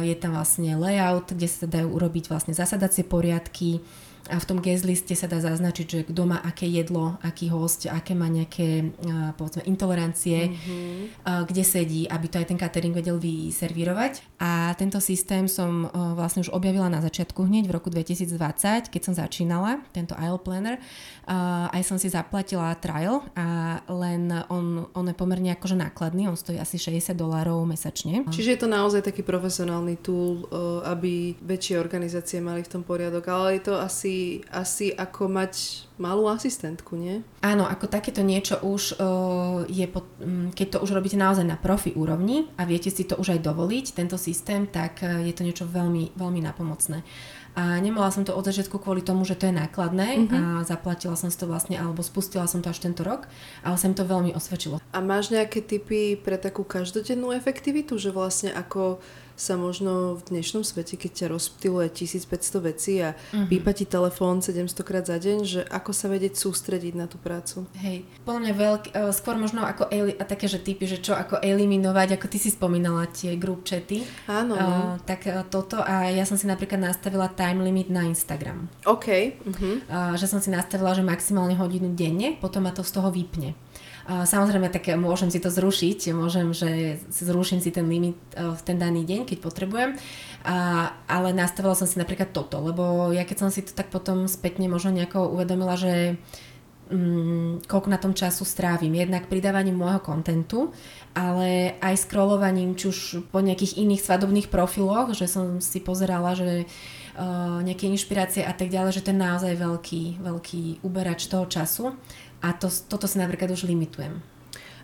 je tam vlastne layout, kde sa dajú urobiť vlastne zasadacie poriadky, a v tom guest liste sa dá zaznačiť, že kto má aké jedlo, aký host, aké má nejaké povedzme intolerancie, mm-hmm. kde sedí, aby to aj ten catering vedel vyservírovať. A tento systém som vlastne už objavila na začiatku hneď v roku 2020, keď som začínala, tento Isle Planner. Aj som si zaplatila trial, a len on, on je pomerne akože nákladný, on stojí asi 60 dolárov mesačne. Čiže je to naozaj taký profesionálny tool, aby väčšie organizácie mali v tom poriadok, ale je to asi asi, ako mať malú asistentku, nie? Áno, ako takéto niečo už uh, je, pod, um, keď to už robíte naozaj na profi úrovni a viete si to už aj dovoliť, tento systém, tak uh, je to niečo veľmi, veľmi napomocné. A nemala som to od začiatku kvôli tomu, že to je nákladné mm-hmm. a zaplatila som si to vlastne, alebo spustila som to až tento rok, ale sa mi to veľmi osvedčilo. A máš nejaké typy pre takú každodennú efektivitu, že vlastne ako sa možno v dnešnom svete, keď ťa rozptiluje 1500 vecí a uh-huh. pípa ti telefón 700 krát za deň, že ako sa vedieť sústrediť na tú prácu? Hej, podľa mňa veľk, uh, skôr možno ako eli- a také, že typy, že čo ako eliminovať, ako ty si spomínala tie group chaty. Áno. Uh, tak uh, toto a ja som si napríklad nastavila time limit na Instagram. OK. Uh-huh. Uh, že som si nastavila, že maximálne hodinu denne, potom ma to z toho vypne. Samozrejme, tak môžem si to zrušiť, môžem, že zruším si ten limit e, v ten daný deň, keď potrebujem, a, ale nastavila som si napríklad toto, lebo ja keď som si to tak potom spätne možno nejako uvedomila, že mm, koľko na tom času strávim. Jednak pridávaním môjho kontentu, ale aj scrollovaním, či už po nejakých iných svadobných profiloch, že som si pozerala, že uh, nejaké inšpirácie a tak ďalej, že to je naozaj veľký, veľký uberač toho času. A to, toto si napríklad už limitujem.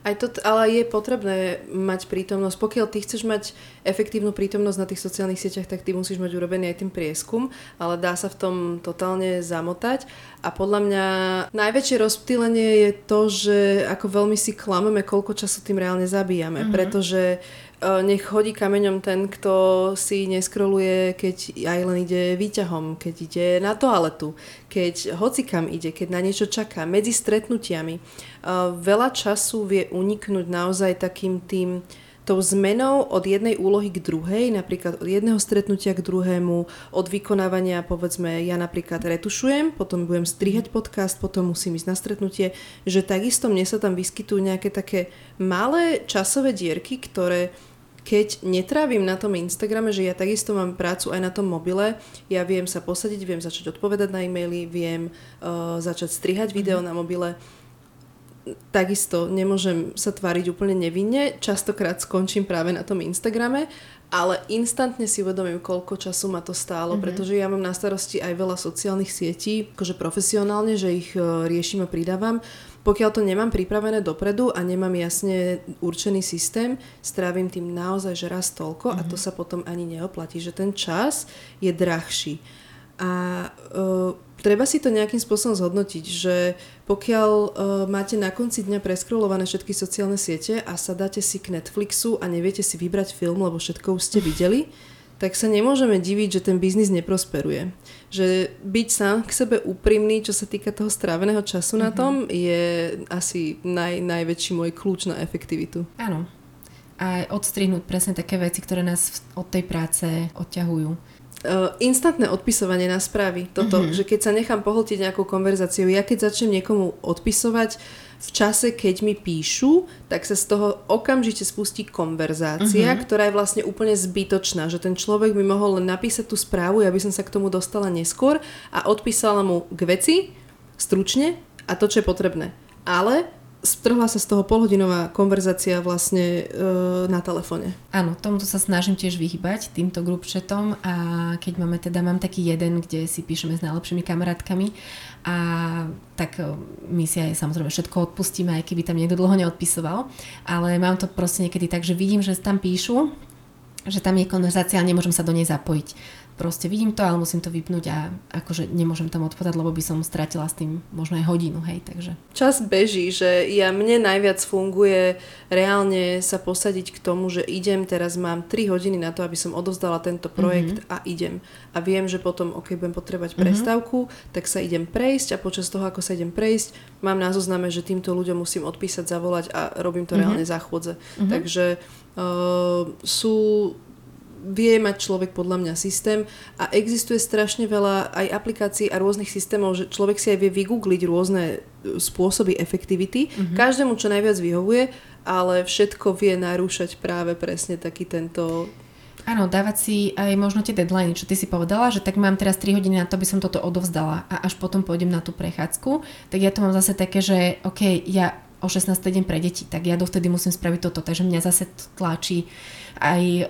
Aj to, ale je potrebné mať prítomnosť. Pokiaľ ty chceš mať efektívnu prítomnosť na tých sociálnych sieťach, tak ty musíš mať urobený aj ten prieskum, ale dá sa v tom totálne zamotať. A podľa mňa najväčšie rozptýlenie je to, že ako veľmi si klameme, koľko času tým reálne zabíjame. Mm-hmm. Pretože E, nech chodí kameňom ten, kto si neskroluje, keď aj len ide výťahom, keď ide na toaletu, keď hoci kam ide, keď na niečo čaká, medzi stretnutiami. E, veľa času vie uniknúť naozaj takým tým tou zmenou od jednej úlohy k druhej, napríklad od jedného stretnutia k druhému, od vykonávania, povedzme, ja napríklad retušujem, potom budem strihať podcast, potom musím ísť na stretnutie, že takisto mne sa tam vyskytujú nejaké také malé časové dierky, ktoré keď netrávim na tom Instagrame, že ja takisto mám prácu aj na tom mobile, ja viem sa posadiť, viem začať odpovedať na e-maily, viem uh, začať strihať video mm-hmm. na mobile, takisto nemôžem sa tváriť úplne nevinne, častokrát skončím práve na tom Instagrame, ale instantne si uvedomím, koľko času ma to stálo, mm-hmm. pretože ja mám na starosti aj veľa sociálnych sietí, akože profesionálne, že ich uh, riešim a pridávam pokiaľ to nemám pripravené dopredu a nemám jasne určený systém, strávim tým naozaj že raz toľko mm-hmm. a to mhm. sa potom ani neoplatí, že ten čas je drahší. A uh, treba si to nejakým spôsobom zhodnotiť, že pokiaľ uh, máte na konci dňa preskrolované všetky sociálne siete a sadáte si k Netflixu a neviete si vybrať film, lebo všetko už ste videli, tak sa nemôžeme diviť, že ten biznis neprosperuje. Že byť sám k sebe úprimný, čo sa týka toho stráveného času mm-hmm. na mhm. tom, je asi naj, najväčší môj kľúč na efektivitu. Áno. A odstrihnúť presne také veci, ktoré nás od tej práce odťahujú. Uh, instantné odpisovanie na správy. Toto, mm-hmm. že keď sa nechám pohltiť nejakou konverzáciou, ja keď začnem niekomu odpisovať, v čase, keď mi píšu, tak sa z toho okamžite spustí konverzácia, uh-huh. ktorá je vlastne úplne zbytočná, že ten človek by mohol len napísať tú správu, aby som sa k tomu dostala neskôr a odpísala mu k veci, stručne a to, čo je potrebné. Ale strhla sa z toho polhodinová konverzácia vlastne e, na telefóne. Áno, tomuto sa snažím tiež vyhybať, týmto group a keď máme teda, mám taký jeden, kde si píšeme s najlepšími kamarátkami. A tak e, my si aj samozrejme všetko odpustíme, aj keby tam niekto dlho neodpisoval, ale mám to proste niekedy tak, že vidím, že tam píšu, že tam je konverzácia, ale nemôžem sa do nej zapojiť proste vidím to, ale musím to vypnúť a akože nemôžem tam odpovedať, lebo by som stratila s tým možno aj hodinu, hej, takže. Čas beží, že ja mne najviac funguje reálne sa posadiť k tomu, že idem, teraz mám 3 hodiny na to, aby som odovzdala tento projekt mm-hmm. a idem. A viem, že potom, ok, budem potrebať mm-hmm. prestávku, tak sa idem prejsť a počas toho, ako sa idem prejsť, mám na zozname, že týmto ľuďom musím odpísať, zavolať a robím to mm-hmm. reálne za chôdze. Mm-hmm. Takže uh, sú vie mať človek podľa mňa systém a existuje strašne veľa aj aplikácií a rôznych systémov, že človek si aj vie vygoogliť rôzne e, spôsoby efektivity. Mm-hmm. Každému čo najviac vyhovuje, ale všetko vie narúšať práve presne taký tento Áno, dávať si aj možno tie deadliny, čo ty si povedala, že tak mám teraz 3 hodiny na to, aby som toto odovzdala a až potom pôjdem na tú prechádzku, tak ja to mám zase také, že OK, ja o 16. deň pre deti, tak ja dovtedy musím spraviť toto, takže mňa zase tlačí aj e,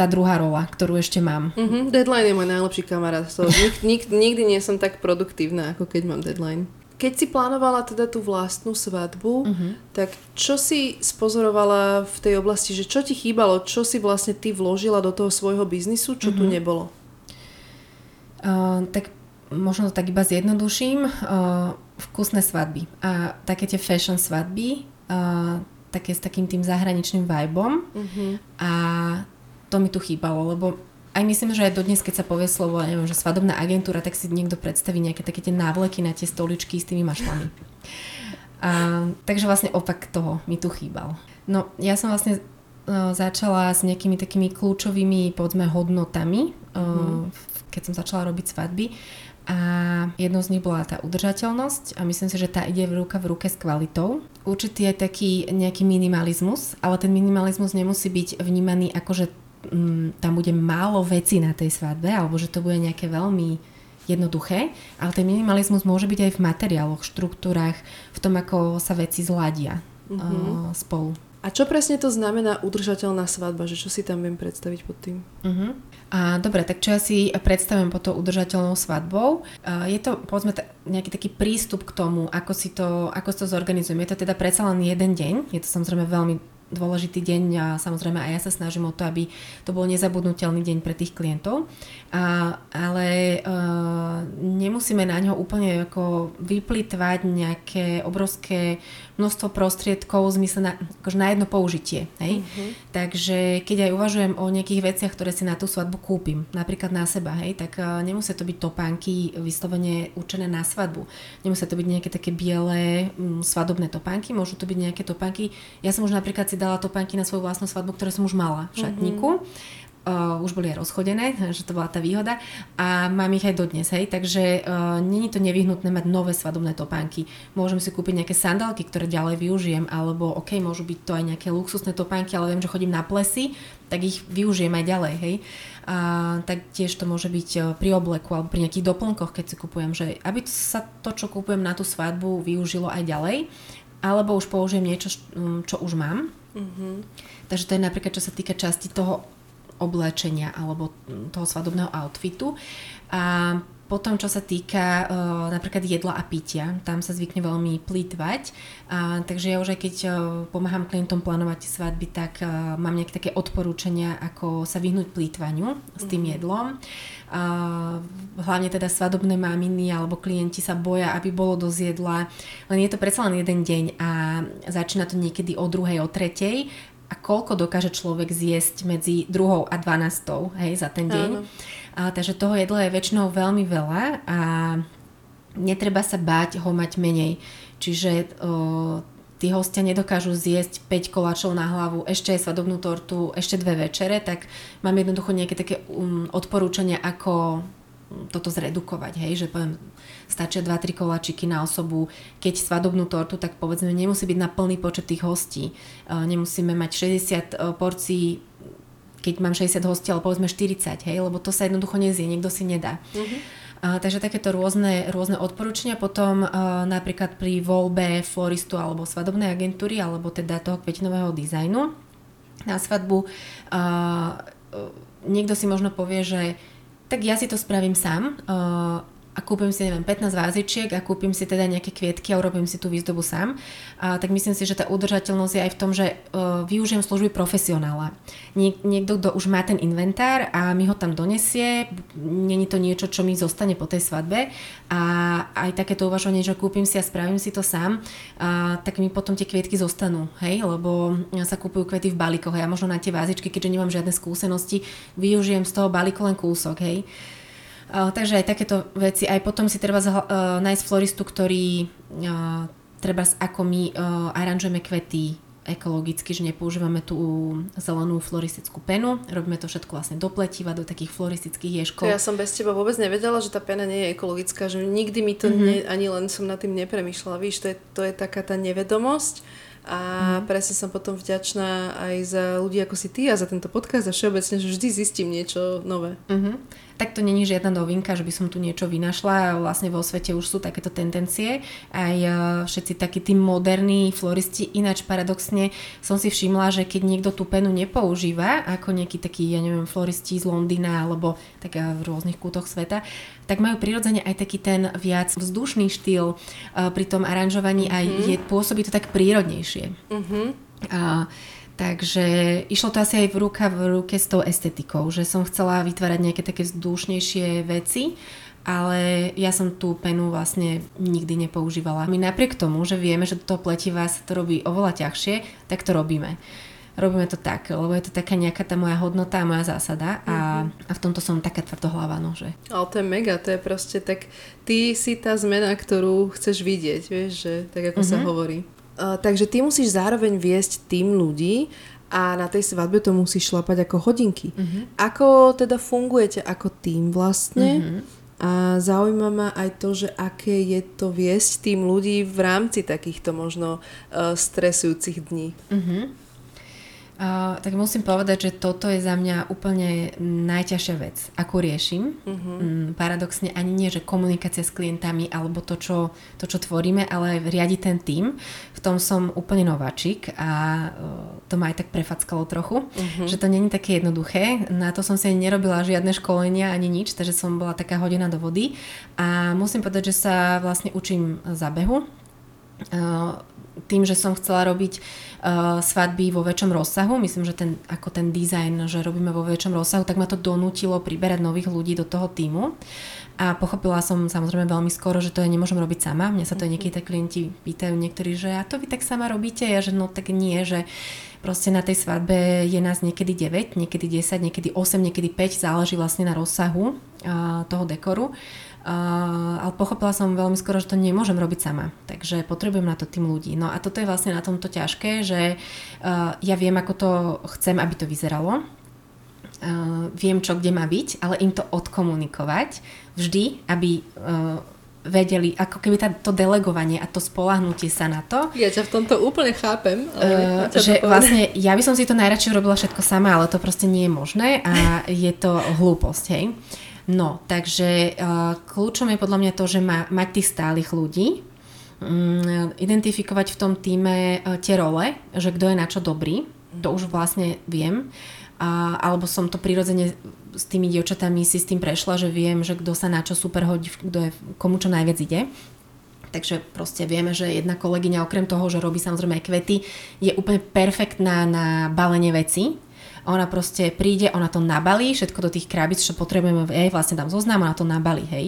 tá druhá rola, ktorú ešte mám. Mm-hmm, deadline je môj najlepší kamarát. So, *laughs* nik, nik, nikdy nie som tak produktívna, ako keď mám deadline. Keď si plánovala teda tú vlastnú svadbu, uh-huh. tak čo si spozorovala v tej oblasti, že čo ti chýbalo, čo si vlastne ty vložila do toho svojho biznisu, čo uh-huh. tu mhm. nebolo? Uh, tak možno to tak iba zjednoduším. Uh, vkusné svadby a také tie fashion svadby, uh, také s takým tým zahraničným vibom uh-huh. a to mi tu chýbalo, lebo aj myslím, že aj dodnes, keď sa povie slovo, neviem, že svadobná agentúra, tak si niekto predstaví nejaké také tie návleky na tie stoličky s tými mašlami. A, takže vlastne opak toho mi tu chýbal. No, ja som vlastne uh, začala s nejakými takými kľúčovými, povedzme, hodnotami, uh, mm. keď som začala robiť svadby. A jednou z nich bola tá udržateľnosť a myslím si, že tá ide v ruka v ruke s kvalitou. Určitý je taký nejaký minimalizmus, ale ten minimalizmus nemusí byť vnímaný ako, že tam bude málo veci na tej svadbe, alebo že to bude nejaké veľmi jednoduché, ale ten minimalizmus môže byť aj v materiáloch, štruktúrach, v tom, ako sa veci zladia mm-hmm. spolu. A čo presne to znamená udržateľná svadba? Že čo si tam viem predstaviť pod tým? Uh-huh. A dobre, tak čo ja si predstavím pod tou udržateľnou svadbou? Uh, je to, povedzme, t- nejaký taký prístup k tomu, ako si to, ako si to zorganizujem. Je to teda predsa len jeden deň, je to samozrejme veľmi dôležitý deň a samozrejme aj ja sa snažím o to, aby to bol nezabudnutelný deň pre tých klientov. A, ale uh, nemusíme na ňo úplne ako vyplitvať nejaké obrovské množstvo prostriedkov v zmysle na, akože na jedno použitie. Hej? Uh-huh. Takže keď aj uvažujem o nejakých veciach, ktoré si na tú svadbu kúpim, napríklad na seba, hej, tak uh, nemusia to byť topánky vyslovene určené na svadbu. Nemusia to byť nejaké také biele um, svadobné topánky, môžu to byť nejaké topánky. Ja som už napríklad si dala topánky na svoju vlastnú svadbu, ktoré som už mala v šatníku. Mm-hmm. Uh, už boli aj rozchodené, že to bola tá výhoda a mám ich aj dodnes, hej, takže uh, není to nevyhnutné mať nové svadobné topánky. Môžem si kúpiť nejaké sandálky, ktoré ďalej využijem, alebo ok, môžu byť to aj nejaké luxusné topánky, ale viem, že chodím na plesy, tak ich využijem aj ďalej, hej. A tak tiež to môže byť pri obleku alebo pri nejakých doplnkoch, keď si kupujem, že aby sa to, čo kupujem na tú svadbu, využilo aj ďalej, alebo už použijem niečo, čo už mám, Mm-hmm. Takže to je napríklad, čo sa týka časti toho oblečenia alebo toho svadobného outfitu. A potom, čo sa týka uh, napríklad jedla a pitia, tam sa zvykne veľmi plýtvať. Uh, takže ja už aj keď uh, pomáham klientom plánovať svadby, tak uh, mám nejaké také odporúčania, ako sa vyhnúť plýtvaniu s tým mm-hmm. jedlom. Uh, hlavne teda svadobné maminy alebo klienti sa boja, aby bolo dosť jedla. Len je to predsa len jeden deň a začína to niekedy o druhej, o tretej a koľko dokáže človek zjesť medzi druhou a dvanastou hej, za ten deň. Áno. A, takže toho jedla je väčšinou veľmi veľa a netreba sa báť ho mať menej. Čiže o, tí hostia nedokážu zjesť 5 koláčov na hlavu, ešte aj svadobnú tortu, ešte dve večere, tak mám jednoducho nejaké také um, odporúčania, ako toto zredukovať, hej, že poviem, stačia 2-3 koláčiky na osobu, keď svadobnú tortu, tak povedzme nemusí byť na plný počet tých hostí, nemusíme mať 60 e, porcií keď mám 60 hostí, ale povedzme 40, hej, lebo to sa jednoducho nezie, niekto si nedá. Uh-huh. Uh, takže takéto rôzne, rôzne odporúčania. Potom uh, napríklad pri voľbe floristu alebo svadobnej agentúry, alebo teda toho kvetinového dizajnu na svadbu, uh, niekto si možno povie, že tak ja si to spravím sám a kúpim si, neviem, 15 vázičiek a kúpim si teda nejaké kvietky a urobím si tú výzdobu sám, a, tak myslím si, že tá udržateľnosť je aj v tom, že uh, využijem služby profesionála. Nie, niekto, kto už má ten inventár a mi ho tam donesie, není to niečo, čo mi zostane po tej svadbe a aj takéto uvažovanie, že kúpim si a spravím si to sám, a, tak mi potom tie kvietky zostanú, hej, lebo sa kúpujú kvety v balíkoch a ja možno na tie vázičky, keďže nemám žiadne skúsenosti, využijem z toho balíku len kúsok, hej. Uh, takže aj takéto veci. Aj potom si treba uh, nájsť floristu, ktorý uh, treba ako my aranžujeme kvety ekologicky, že nepoužívame tú zelenú floristickú penu, robíme to všetko vlastne do pletiva, do takých floristických ješkov. To ja som bez teba vôbec nevedela, že tá pena nie je ekologická, že nikdy mi to mm-hmm. ne, ani len som nad tým nepremýšľala. Víš, to je, to je taká tá nevedomosť a mm. presne som potom vďačná aj za ľudí ako si ty a za tento podcast a všeobecne, že vždy zistím niečo nové. Mm-hmm tak to není žiadna novinka, že by som tu niečo vynašla. Vlastne vo svete už sú takéto tendencie. Aj e, všetci takí tí moderní floristi. Ináč paradoxne som si všimla, že keď niekto tú penu nepoužíva, ako nejaký taký, ja neviem, floristi z Londýna alebo tak v rôznych kútoch sveta, tak majú prirodzene aj taký ten viac vzdušný štýl e, pri tom aranžovaní mm-hmm. a je, pôsobí to tak prírodnejšie. Mm-hmm. A, Takže išlo to asi aj v ruka v ruke s tou estetikou, že som chcela vytvárať nejaké také vzdušnejšie veci, ale ja som tú penu vlastne nikdy nepoužívala. My napriek tomu, že vieme, že to pletivá sa to robí oveľa ťažšie, tak to robíme. Robíme to tak, lebo je to taká nejaká tá moja hodnota moja zásada a, mm-hmm. a v tomto som taká tvrdohlava, no, že... Ale to je mega, to je proste tak, ty si tá zmena, ktorú chceš vidieť, vieš, že tak ako mm-hmm. sa hovorí. Uh, takže ty musíš zároveň viesť tým ľudí a na tej svadbe to musíš šlapať ako hodinky. Uh-huh. Ako teda fungujete ako tým vlastne? Uh-huh. A zaujíma ma aj to, že aké je to viesť tým ľudí v rámci takýchto možno uh, stresujúcich dní. Uh-huh. Uh, tak musím povedať, že toto je za mňa úplne najťažšia vec, akú riešim. Uh-huh. Um, paradoxne ani nie, že komunikácia s klientami alebo to čo, to, čo tvoríme, ale riadi ten tým. V tom som úplne nováčik a uh, to ma aj tak prefackalo trochu, uh-huh. že to není také jednoduché. Na to som si nerobila žiadne školenia ani nič, takže som bola taká hodina do vody. A musím povedať, že sa vlastne učím zabehu. Uh, tým, že som chcela robiť uh, svadby vo väčšom rozsahu, myslím, že ten, ako ten dizajn, že robíme vo väčšom rozsahu, tak ma to donútilo priberať nových ľudí do toho týmu. A pochopila som samozrejme veľmi skoro, že to ja nemôžem robiť sama. Mňa sa to niekedy tak klienti pýtajú niektorí, že a to vy tak sama robíte? Ja, že no tak nie, že proste na tej svadbe je nás niekedy 9, niekedy 10, niekedy 8, niekedy 5, záleží vlastne na rozsahu uh, toho dekoru. Uh, ale pochopila som veľmi skoro, že to nemôžem robiť sama. Takže potrebujem na to tým ľudí. No a toto je vlastne na tomto ťažké, že uh, ja viem, ako to chcem, aby to vyzeralo. Uh, viem, čo kde má byť, ale im to odkomunikovať vždy, aby uh, vedeli, ako keby tá, to delegovanie a to spolahnutie sa na to. Ja ťa v tomto úplne chápem. Ale uh, že vlastne ja by som si to najradšej robila všetko sama, ale to proste nie je možné a je to hlúposť, hej. No, takže uh, kľúčom je podľa mňa to, že má, mať tých stálych ľudí, um, identifikovať v tom týme uh, tie role, že kto je na čo dobrý, to už vlastne viem, uh, alebo som to prirodzene s tými dievčatami si s tým prešla, že viem, že kto sa na čo super hodí, kto je, komu čo najviac ide. Takže proste vieme, že jedna kolegyňa okrem toho, že robí samozrejme aj kvety, je úplne perfektná na balenie veci, ona proste príde, ona to nabalí, všetko do tých krabic, čo potrebujeme, jej vlastne tam zoznam, ona to nabalí, hej.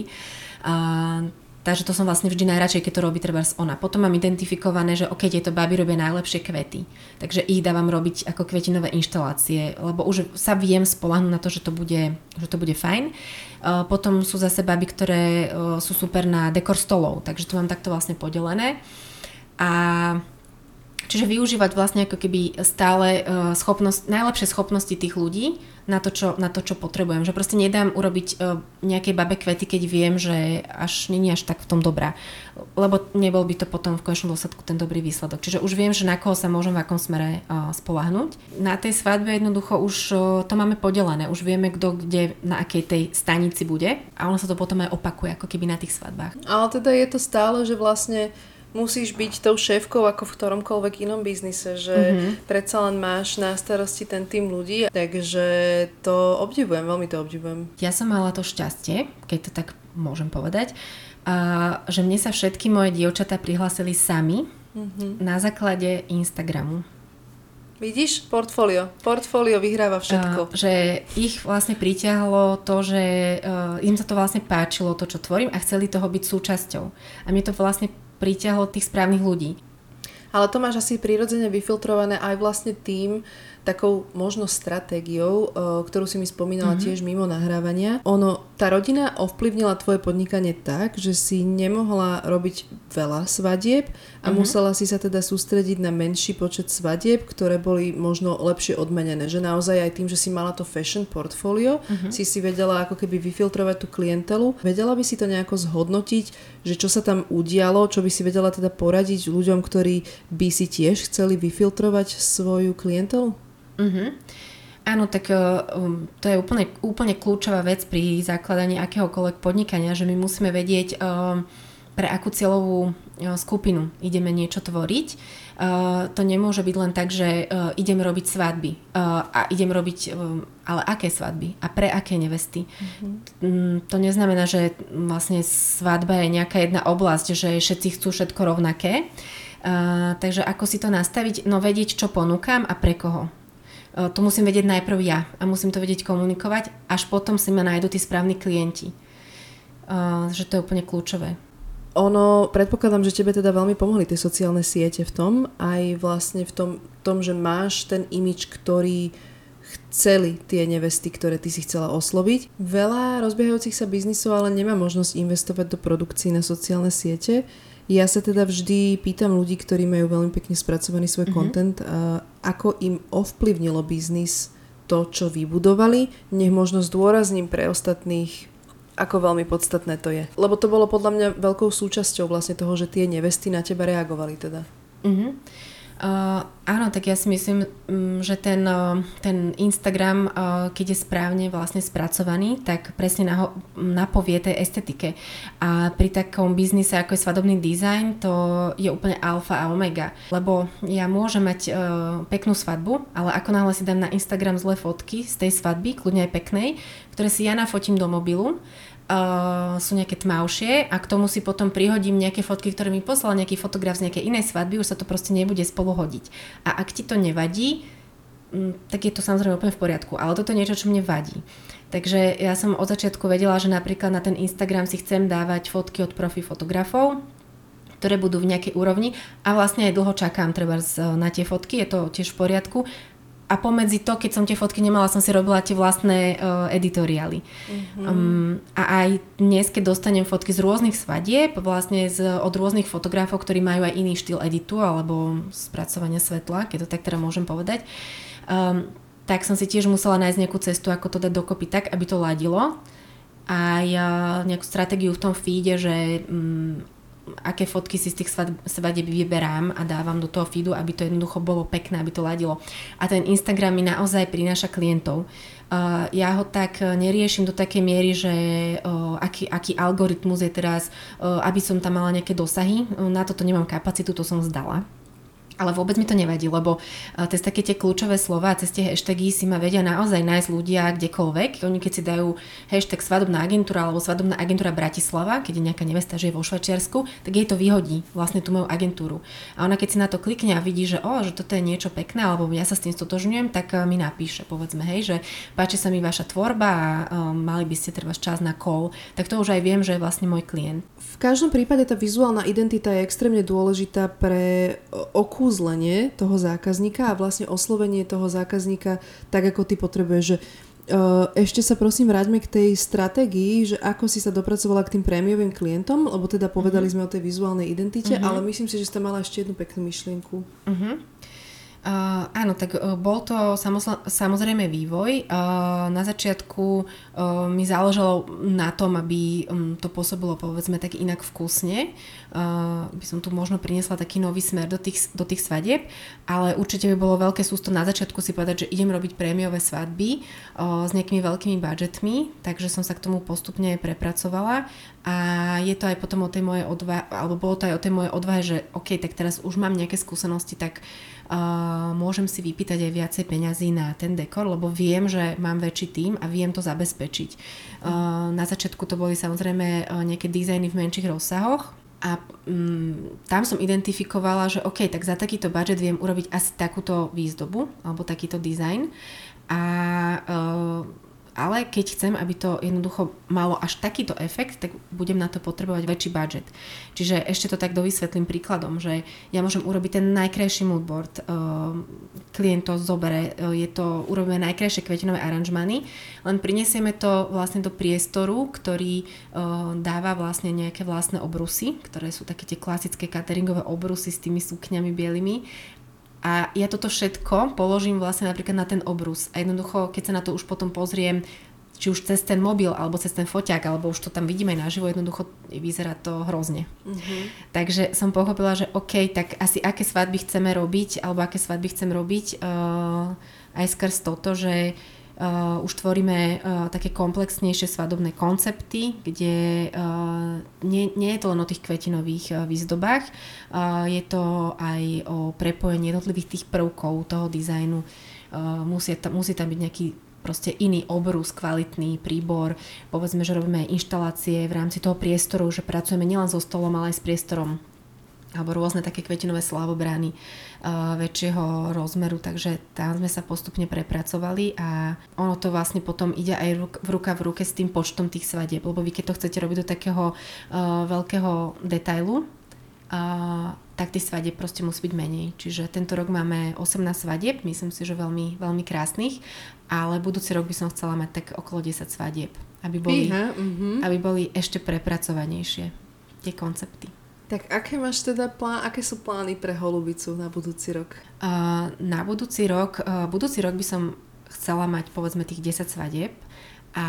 A, Takže to som vlastne vždy najradšej, keď to robí treba ona. Potom mám identifikované, že ok, tieto baby robia najlepšie kvety. Takže ich dávam robiť ako kvetinové inštalácie, lebo už sa viem spolahnúť na to, že to bude, že to bude fajn. Potom sú zase baby, ktoré sú super na dekor stolov, takže to mám takto vlastne podelené. A Čiže využívať vlastne ako keby stále uh, schopnosť, najlepšie schopnosti tých ľudí na to, čo, na to, čo potrebujem. Že proste nedám urobiť uh, nejaké babe kvety, keď viem, že až není až tak v tom dobrá. Lebo nebol by to potom v konečnom dôsledku ten dobrý výsledok. Čiže už viem, že na koho sa môžem v akom smere uh, spolahnuť. Na tej svadbe jednoducho už to máme podelené. Už vieme, kto kde na akej tej stanici bude. A ono sa to potom aj opakuje, ako keby na tých svadbách. Ale teda je to stále, že vlastne musíš byť tou šéfkou ako v ktoromkoľvek inom biznise, že mm-hmm. predsa len máš na starosti ten tým ľudí, takže to obdivujem, veľmi to obdivujem. Ja som mala to šťastie, keď to tak môžem povedať, a, že mne sa všetky moje dievčatá prihlásili sami mm-hmm. na základe Instagramu. Vidíš? Portfólio. Portfólio vyhráva všetko. Uh, že ich vlastne pritiahlo to, že uh, im sa to vlastne páčilo, to, čo tvorím a chceli toho byť súčasťou. A mne to vlastne pritiahlo tých správnych ľudí. Ale to máš asi prirodzene vyfiltrované aj vlastne tým, takou možno stratégiou, eh, ktorú si mi spomínala mm-hmm. tiež mimo nahrávania. Ono, tá rodina ovplyvnila tvoje podnikanie tak, že si nemohla robiť veľa svadieb a mm-hmm. musela si sa teda sústrediť na menší počet svadieb, ktoré boli možno lepšie odmenené. Že naozaj aj tým, že si mala to fashion portfólio, mm-hmm. si si vedela ako keby vyfiltrovať tú klientelu. Vedela by si to nejako zhodnotiť, že čo sa tam udialo, čo by si vedela teda poradiť ľuďom, ktorí by si tiež chceli vyfiltrovať svoju klientelu? Uh-huh. Áno, tak um, to je úplne, úplne kľúčová vec pri zakladaní akéhokoľvek podnikania, že my musíme vedieť, um, pre akú cieľovú uh, skupinu ideme niečo tvoriť. Uh, to nemôže byť len tak, že uh, idem robiť svadby uh, a idem robiť, um, ale aké svadby a pre aké nevesty. Um, to neznamená, že vlastne svadba je nejaká jedna oblasť, že všetci chcú všetko rovnaké. Uh, takže ako si to nastaviť? No vedieť, čo ponúkam a pre koho to musím vedieť najprv ja a musím to vedieť komunikovať, až potom si ma nájdu tí správni klienti. Uh, že to je úplne kľúčové. Ono, predpokladám, že tebe teda veľmi pomohli tie sociálne siete v tom, aj vlastne v tom, tom že máš ten imič, ktorý chceli tie nevesty, ktoré ty si chcela osloviť. Veľa rozbiehajúcich sa biznisov ale nemá možnosť investovať do produkcií na sociálne siete. Ja sa teda vždy pýtam ľudí, ktorí majú veľmi pekne spracovaný svoj mm-hmm. content, a ako im ovplyvnilo biznis to, čo vybudovali. Nech možno zdôrazním pre ostatných, ako veľmi podstatné to je. Lebo to bolo podľa mňa veľkou súčasťou vlastne toho, že tie nevesty na teba reagovali teda. Mm-hmm. Uh, áno, tak ja si myslím, um, že ten, uh, ten Instagram, uh, keď je správne vlastne spracovaný, tak presne naho- napovie tej estetike. A pri takom biznise, ako je svadobný dizajn, to je úplne alfa a omega. Lebo ja môžem mať uh, peknú svadbu, ale ako náhle si dám na Instagram zlé fotky z tej svadby, kľudne aj peknej, ktoré si ja nafotím do mobilu, uh, sú nejaké tmavšie a k tomu si potom prihodím nejaké fotky, ktoré mi poslal nejaký fotograf z nejakej inej svadby, už sa to proste nebude spolu hodiť. A ak ti to nevadí, um, tak je to samozrejme úplne v poriadku, ale toto je niečo, čo mne vadí. Takže ja som od začiatku vedela, že napríklad na ten Instagram si chcem dávať fotky od profi fotografov, ktoré budú v nejakej úrovni a vlastne aj dlho čakám treba na tie fotky, je to tiež v poriadku a pomedzi to, keď som tie fotky nemala, som si robila tie vlastné uh, editoriály. Mm-hmm. Um, a aj dnes, keď dostanem fotky z rôznych svadieb, vlastne z, od rôznych fotografov, ktorí majú aj iný štýl editu alebo spracovania svetla, keď to tak teda môžem povedať, um, tak som si tiež musela nájsť nejakú cestu, ako to dať dokopy tak, aby to ladilo. A ja nejakú stratégiu v tom feede, že um, aké fotky si z tých svadieb vyberám a dávam do toho feedu, aby to jednoducho bolo pekné, aby to ladilo. A ten Instagram mi naozaj prináša klientov. Uh, ja ho tak neriešim do takej miery, že uh, aký, aký algoritmus je teraz, uh, aby som tam mala nejaké dosahy. Na toto nemám kapacitu, to som zdala ale vôbec mi to nevadí, lebo uh, cez také tie kľúčové slova cez tie hashtagy si ma vedia naozaj nájsť ľudia kdekoľvek. Oni keď si dajú hashtag svadobná agentúra alebo svadobná agentúra Bratislava, keď je nejaká nevesta žije vo Švačiarsku, tak jej to vyhodí vlastne tú moju agentúru. A ona keď si na to klikne a vidí, že o, že toto je niečo pekné, alebo ja sa s tým stotožňujem, tak uh, mi napíše, povedzme, hej, že páči sa mi vaša tvorba a um, mali by ste treba čas na call, tak to už aj viem, že je vlastne môj klient. V každom prípade tá vizuálna identita je extrémne dôležitá pre okus okúzlenie toho zákazníka a vlastne oslovenie toho zákazníka tak, ako ty potrebuješ. Že, uh, ešte sa prosím vráťme k tej stratégii, že ako si sa dopracovala k tým prémiovým klientom, lebo teda povedali mm-hmm. sme o tej vizuálnej identite, mm-hmm. ale myslím si, že ste mala ešte jednu peknú myšlienku. Mm-hmm. Uh, áno, tak uh, bol to samozl- samozrejme vývoj. Uh, na začiatku uh, mi záležalo na tom, aby um, to pôsobilo povedzme tak inak vkusne. Uh, by som tu možno priniesla taký nový smer do tých, do tých svadieb, ale určite by bolo veľké sústo na začiatku si povedať, že idem robiť prémiové svadby uh, s nejakými veľkými budžetmi, takže som sa k tomu postupne prepracovala a je to aj potom o tej mojej odvahe, alebo bolo to aj o tej mojej odvahe, že OK, tak teraz už mám nejaké skúsenosti, tak uh, môžem si vypýtať aj viacej peňazí na ten dekor, lebo viem, že mám väčší tým a viem to zabezpečiť. Uh, na začiatku to boli samozrejme uh, nejaké dizajny v menších rozsahoch, a um, tam som identifikovala, že OK, tak za takýto budget viem urobiť asi takúto výzdobu alebo takýto dizajn. A uh, ale keď chcem, aby to jednoducho malo až takýto efekt, tak budem na to potrebovať väčší budget. Čiže ešte to tak dovysvetlím príkladom, že ja môžem urobiť ten najkrajší moodboard, uh, klient to zobere, uh, je to, urobíme najkrajšie kvetinové aranžmany, len prinesieme to vlastne do priestoru, ktorý uh, dáva vlastne nejaké vlastné obrusy, ktoré sú také tie klasické cateringové obrusy s tými sukňami bielými a ja toto všetko položím vlastne napríklad na ten obrus. A jednoducho, keď sa na to už potom pozriem, či už cez ten mobil, alebo cez ten foťák, alebo už to tam vidíme naživo, jednoducho vyzerá to hrozne. Uh-huh. Takže som pochopila, že OK, tak asi aké svadby chceme robiť, alebo aké svadby chcem robiť, uh, aj skrz toto, že uh, už tvoríme uh, také komplexnejšie svadobné koncepty, kde uh, nie, nie je to len o tých kvetinových uh, výzdobách, uh, je to aj o prepojení jednotlivých tých prvkov toho dizajnu. Uh, musí, ta, musí tam byť nejaký proste iný obrus, kvalitný príbor. Povedzme, že robíme inštalácie v rámci toho priestoru, že pracujeme nielen so stolom, ale aj s priestorom alebo rôzne také kvetinové slavobrány uh, väčšieho rozmeru, takže tam sme sa postupne prepracovali a ono to vlastne potom ide aj ruk, v ruka v ruke s tým počtom tých svadieb, lebo vy keď to chcete robiť do takého uh, veľkého detailu, uh, tak tie svadieb proste musí byť menej. Čiže tento rok máme 18 svadieb, myslím si, že veľmi, veľmi krásnych, ale budúci rok by som chcela mať tak okolo 10 svadieb, aby boli, Iha, uh-huh. aby boli ešte prepracovanejšie tie koncepty. Tak aké máš teda plán, aké sú plány pre Holubicu na budúci rok? Uh, na budúci rok, uh, budúci rok by som chcela mať povedzme tých 10 svadieb a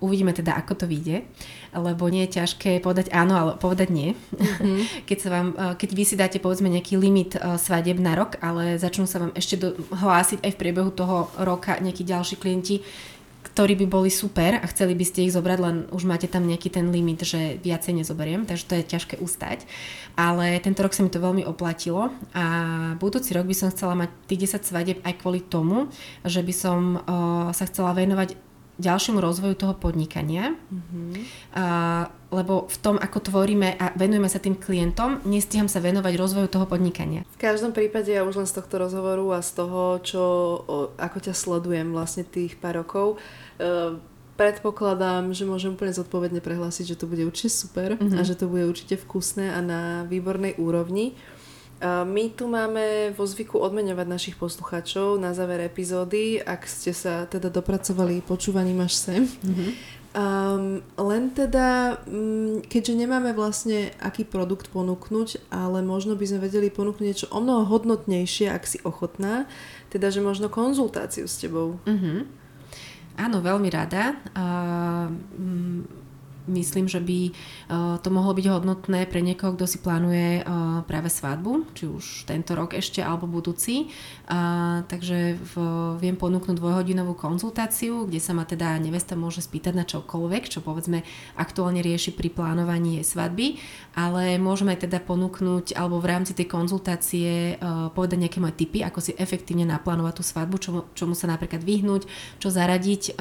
uvidíme teda, ako to vyjde, lebo nie je ťažké povedať áno, ale povedať nie. Mm-hmm. *laughs* keď, sa vám, keď vy si dáte povedzme nejaký limit svadieb na rok, ale začnú sa vám ešte do, hlásiť aj v priebehu toho roka nejakí ďalší klienti, ktorí by boli super a chceli by ste ich zobrať, len už máte tam nejaký ten limit, že viacej nezoberiem, takže to je ťažké ustať. Ale tento rok sa mi to veľmi oplatilo a budúci rok by som chcela mať tých 10 svadieb aj kvôli tomu, že by som uh, sa chcela venovať ďalšiemu rozvoju toho podnikania, mm-hmm. uh, lebo v tom, ako tvoríme a venujeme sa tým klientom, nestíham sa venovať rozvoju toho podnikania. V každom prípade ja už len z tohto rozhovoru a z toho, čo, o, ako ťa sledujem vlastne tých pár rokov, uh, predpokladám, že môžem úplne zodpovedne prehlásiť, že to bude určite super mm-hmm. a že to bude určite vkusné a na výbornej úrovni. My tu máme vo zvyku odmeňovať našich poslucháčov na záver epizódy, ak ste sa teda dopracovali počúvaním až sem. Mm-hmm. Um, len teda, um, keďže nemáme vlastne aký produkt ponúknuť, ale možno by sme vedeli ponúknuť niečo o mnoho hodnotnejšie, ak si ochotná, teda, že možno konzultáciu s tebou. Mm-hmm. Áno, veľmi rada. Uh, myslím, že by uh, to mohlo byť hodnotné pre niekoho, kto si plánuje uh, práve svadbu, či už tento rok ešte alebo budúci. Takže viem ponúknuť dvojhodinovú konzultáciu, kde sa ma teda nevesta môže spýtať na čokoľvek, čo povedzme aktuálne rieši pri plánovaní svadby, ale môžeme teda ponúknuť alebo v rámci tej konzultácie povedať nejaké moje tipy, ako si efektívne naplánovať tú svadbu, čomu, čomu sa napríklad vyhnúť, čo zaradiť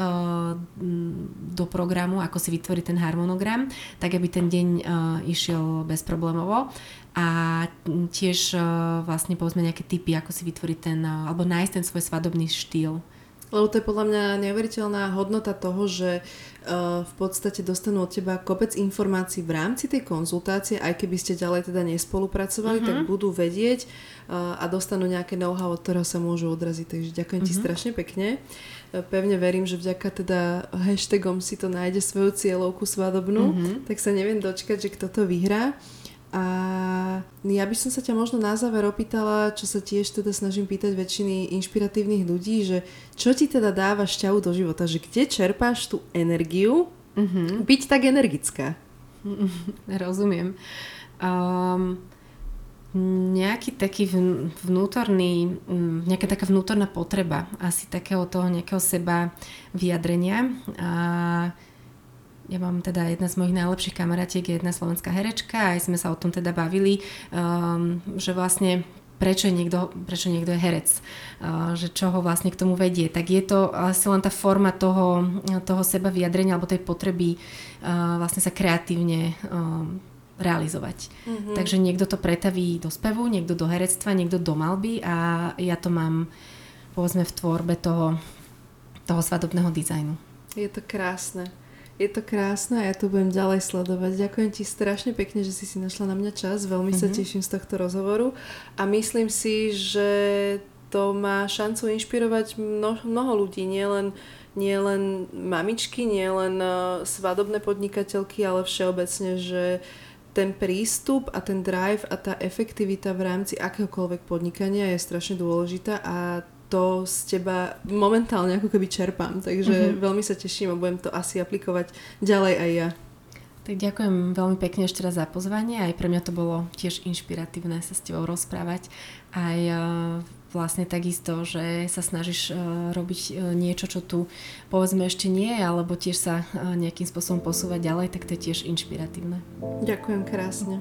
do programu, ako si vytvoriť ten harmonogram, tak aby ten deň uh, išiel bezproblémovo a tiež uh, vlastne povedzme nejaké typy, ako si vytvoriť ten, uh, alebo nájsť ten svoj svadobný štýl. Lebo to je podľa mňa neuveriteľná hodnota toho, že uh, v podstate dostanú od teba kopec informácií v rámci tej konzultácie, aj keby ste ďalej teda nespolupracovali, uh-huh. tak mhm. budú vedieť uh, a dostanú nejaké know-how, od ktorého sa môžu odraziť. Takže ďakujem uh-huh. ti mhm. strašne pekne. Pevne verím, že vďaka teda hashtagom si to nájde svoju cieľovku svadobnú, uh-huh. tak sa neviem dočkať, že kto to vyhrá. A ja by som sa ťa možno na záver opýtala, čo sa tiež teda snažím pýtať väčšiny inšpiratívnych ľudí, že čo ti teda dáva šťavu do života, že kde čerpáš tú energiu mm-hmm. byť tak energická? *laughs* Rozumiem. Um, nejaký taký vnútorný, mm, nejaká taká vnútorná potreba asi takého toho nejakého seba vyjadrenia. A ja mám teda jedna z mojich najlepších kamaratiek, je jedna slovenská herečka aj sme sa o tom teda bavili, um, že vlastne prečo, je niekto, prečo niekto je herec, že čo ho vlastne k tomu vedie. Tak je to asi len tá forma toho, toho seba vyjadrenia alebo tej potreby vlastne sa kreatívne um, realizovať. Mm-hmm. Takže niekto to pretaví do spevu, niekto do herectva, niekto do malby a ja to mám povedzme v tvorbe toho, toho svadobného dizajnu. Je to krásne. Je to krásne a ja to budem ďalej sledovať. Ďakujem ti strašne pekne, že si si našla na mňa čas. Veľmi mm-hmm. sa mhm. teším z tohto rozhovoru a myslím si, že to má šancu inšpirovať mno, mnoho ľudí, nielen nielen mamičky, nielen uh, svadobné podnikateľky, ale všeobecne, že ten prístup a ten drive a tá efektivita v rámci akéhokoľvek podnikania je strašne dôležitá a to z teba momentálne ako keby čerpám. Takže mm-hmm. veľmi sa teším a budem to asi aplikovať ďalej aj ja. Tak ďakujem veľmi pekne ešte raz za pozvanie. Aj pre mňa to bolo tiež inšpiratívne sa s tebou rozprávať. Aj e, vlastne takisto, že sa snažíš e, robiť e, niečo, čo tu povedzme ešte nie je, alebo tiež sa nejakým spôsobom posúvať ďalej, tak to je tiež inšpiratívne. Ďakujem krásne.